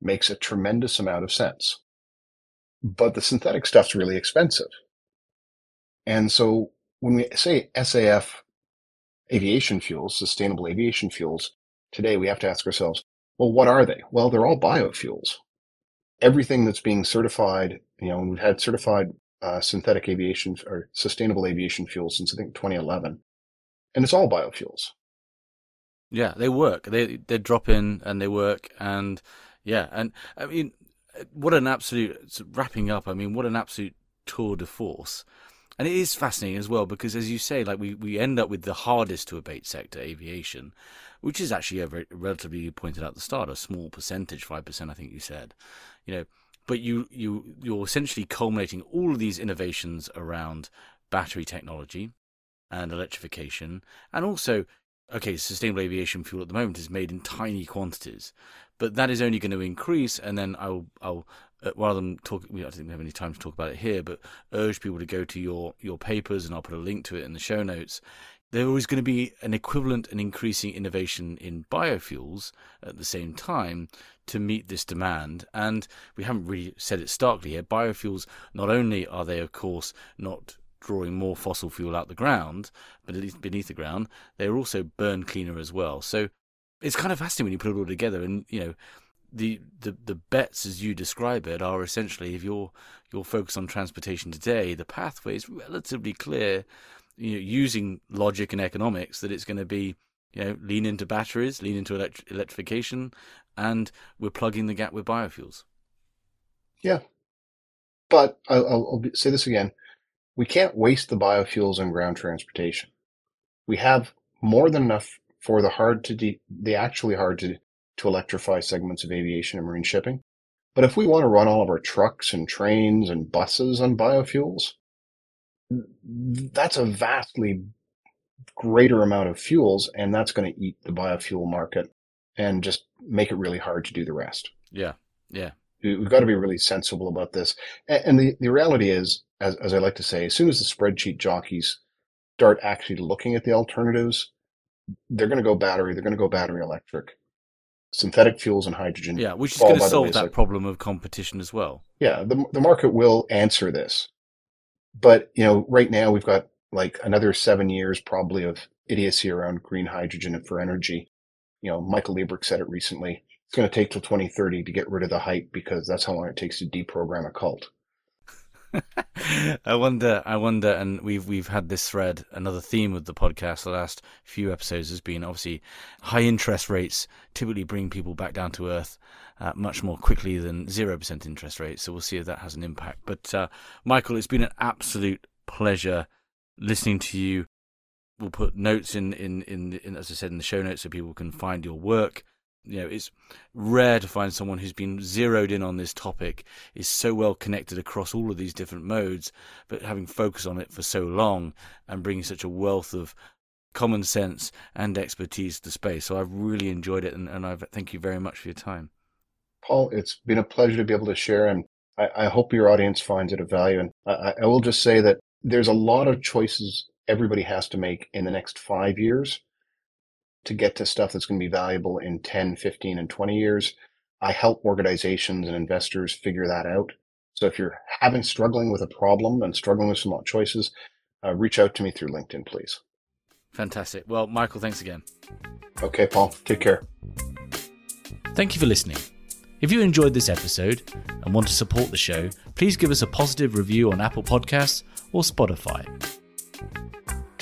makes a tremendous amount of sense. But the synthetic stuff's really expensive. And so when we say SAF aviation fuels, sustainable aviation fuels, today we have to ask ourselves, well, what are they? Well, they're all biofuels. Everything that's being certified, you know, we've had certified uh, synthetic aviation or sustainable aviation fuels since I think 2011, and it's all biofuels. Yeah, they work. They they drop in and they work, and yeah, and I mean, what an absolute wrapping up. I mean, what an absolute tour de force. And it is fascinating as well because, as you say, like we, we end up with the hardest to abate sector, aviation, which is actually a very, relatively, you pointed out at the start, a small percentage, 5%, I think you said. You know, but you you you're essentially culminating all of these innovations around battery technology and electrification, and also okay, sustainable aviation fuel at the moment is made in tiny quantities, but that is only going to increase. And then I'll, I'll uh, rather than talk, we don't think we have any time to talk about it here, but urge people to go to your your papers, and I'll put a link to it in the show notes. There is always going to be an equivalent and increasing innovation in biofuels at the same time to meet this demand. And we haven't really said it starkly here. Biofuels, not only are they, of course, not drawing more fossil fuel out the ground, but at least beneath the ground, they're also burn cleaner as well. So it's kind of fascinating when you put it all together, and you know, the the the bets as you describe it are essentially if you're you're focused on transportation today, the pathway is relatively clear. You know, using logic and economics, that it's going to be you know lean into batteries, lean into elect- electrification, and we're plugging the gap with biofuels. Yeah, but I'll, I'll say this again: we can't waste the biofuels on ground transportation. We have more than enough for the hard to de- the actually hard to to electrify segments of aviation and marine shipping. But if we want to run all of our trucks and trains and buses on biofuels, that's a vastly greater amount of fuels, and that's going to eat the biofuel market and just make it really hard to do the rest. Yeah, yeah. We've got to be really sensible about this. And the, the reality is, as, as I like to say, as soon as the spreadsheet jockeys start actually looking at the alternatives, they're going to go battery, they're going to go battery electric synthetic fuels and hydrogen. Yeah, which is going to solve that problem of competition as well. Yeah, the the market will answer this, but you know, right now we've got like another seven years probably of idiocy around green hydrogen for energy. You know, Michael Liebreich said it recently. It's going to take till 2030 to get rid of the hype because that's how long it takes to deprogram a cult. I wonder, I wonder, and we've we've had this thread. Another theme of the podcast, the last few episodes, has been obviously high interest rates typically bring people back down to earth uh, much more quickly than zero percent interest rates. So we'll see if that has an impact. But uh, Michael, it's been an absolute pleasure listening to you. We'll put notes in, in, in, in, as I said, in the show notes so people can find your work you know, it's rare to find someone who's been zeroed in on this topic, is so well connected across all of these different modes, but having focused on it for so long and bringing such a wealth of common sense and expertise to space. So I've really enjoyed it, and, and I thank you very much for your time. Paul, it's been a pleasure to be able to share, and I, I hope your audience finds it of value. And I, I will just say that there's a lot of choices everybody has to make in the next five years to get to stuff that's going to be valuable in 10, 15, and 20 years. I help organizations and investors figure that out. So if you're having struggling with a problem and struggling with some choices, uh, reach out to me through LinkedIn, please. Fantastic. Well, Michael, thanks again. Okay, Paul. Take care. Thank you for listening. If you enjoyed this episode and want to support the show, please give us a positive review on Apple Podcasts or Spotify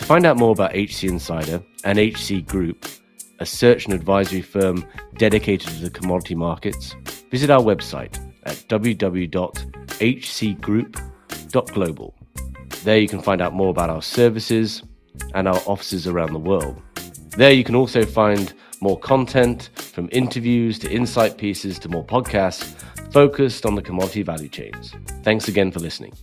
find out more about HC Insider and HC Group, a search and advisory firm dedicated to the commodity markets, visit our website at www.hcgroup.global. There you can find out more about our services and our offices around the world. There you can also find more content from interviews to insight pieces to more podcasts focused on the commodity value chains. Thanks again for listening.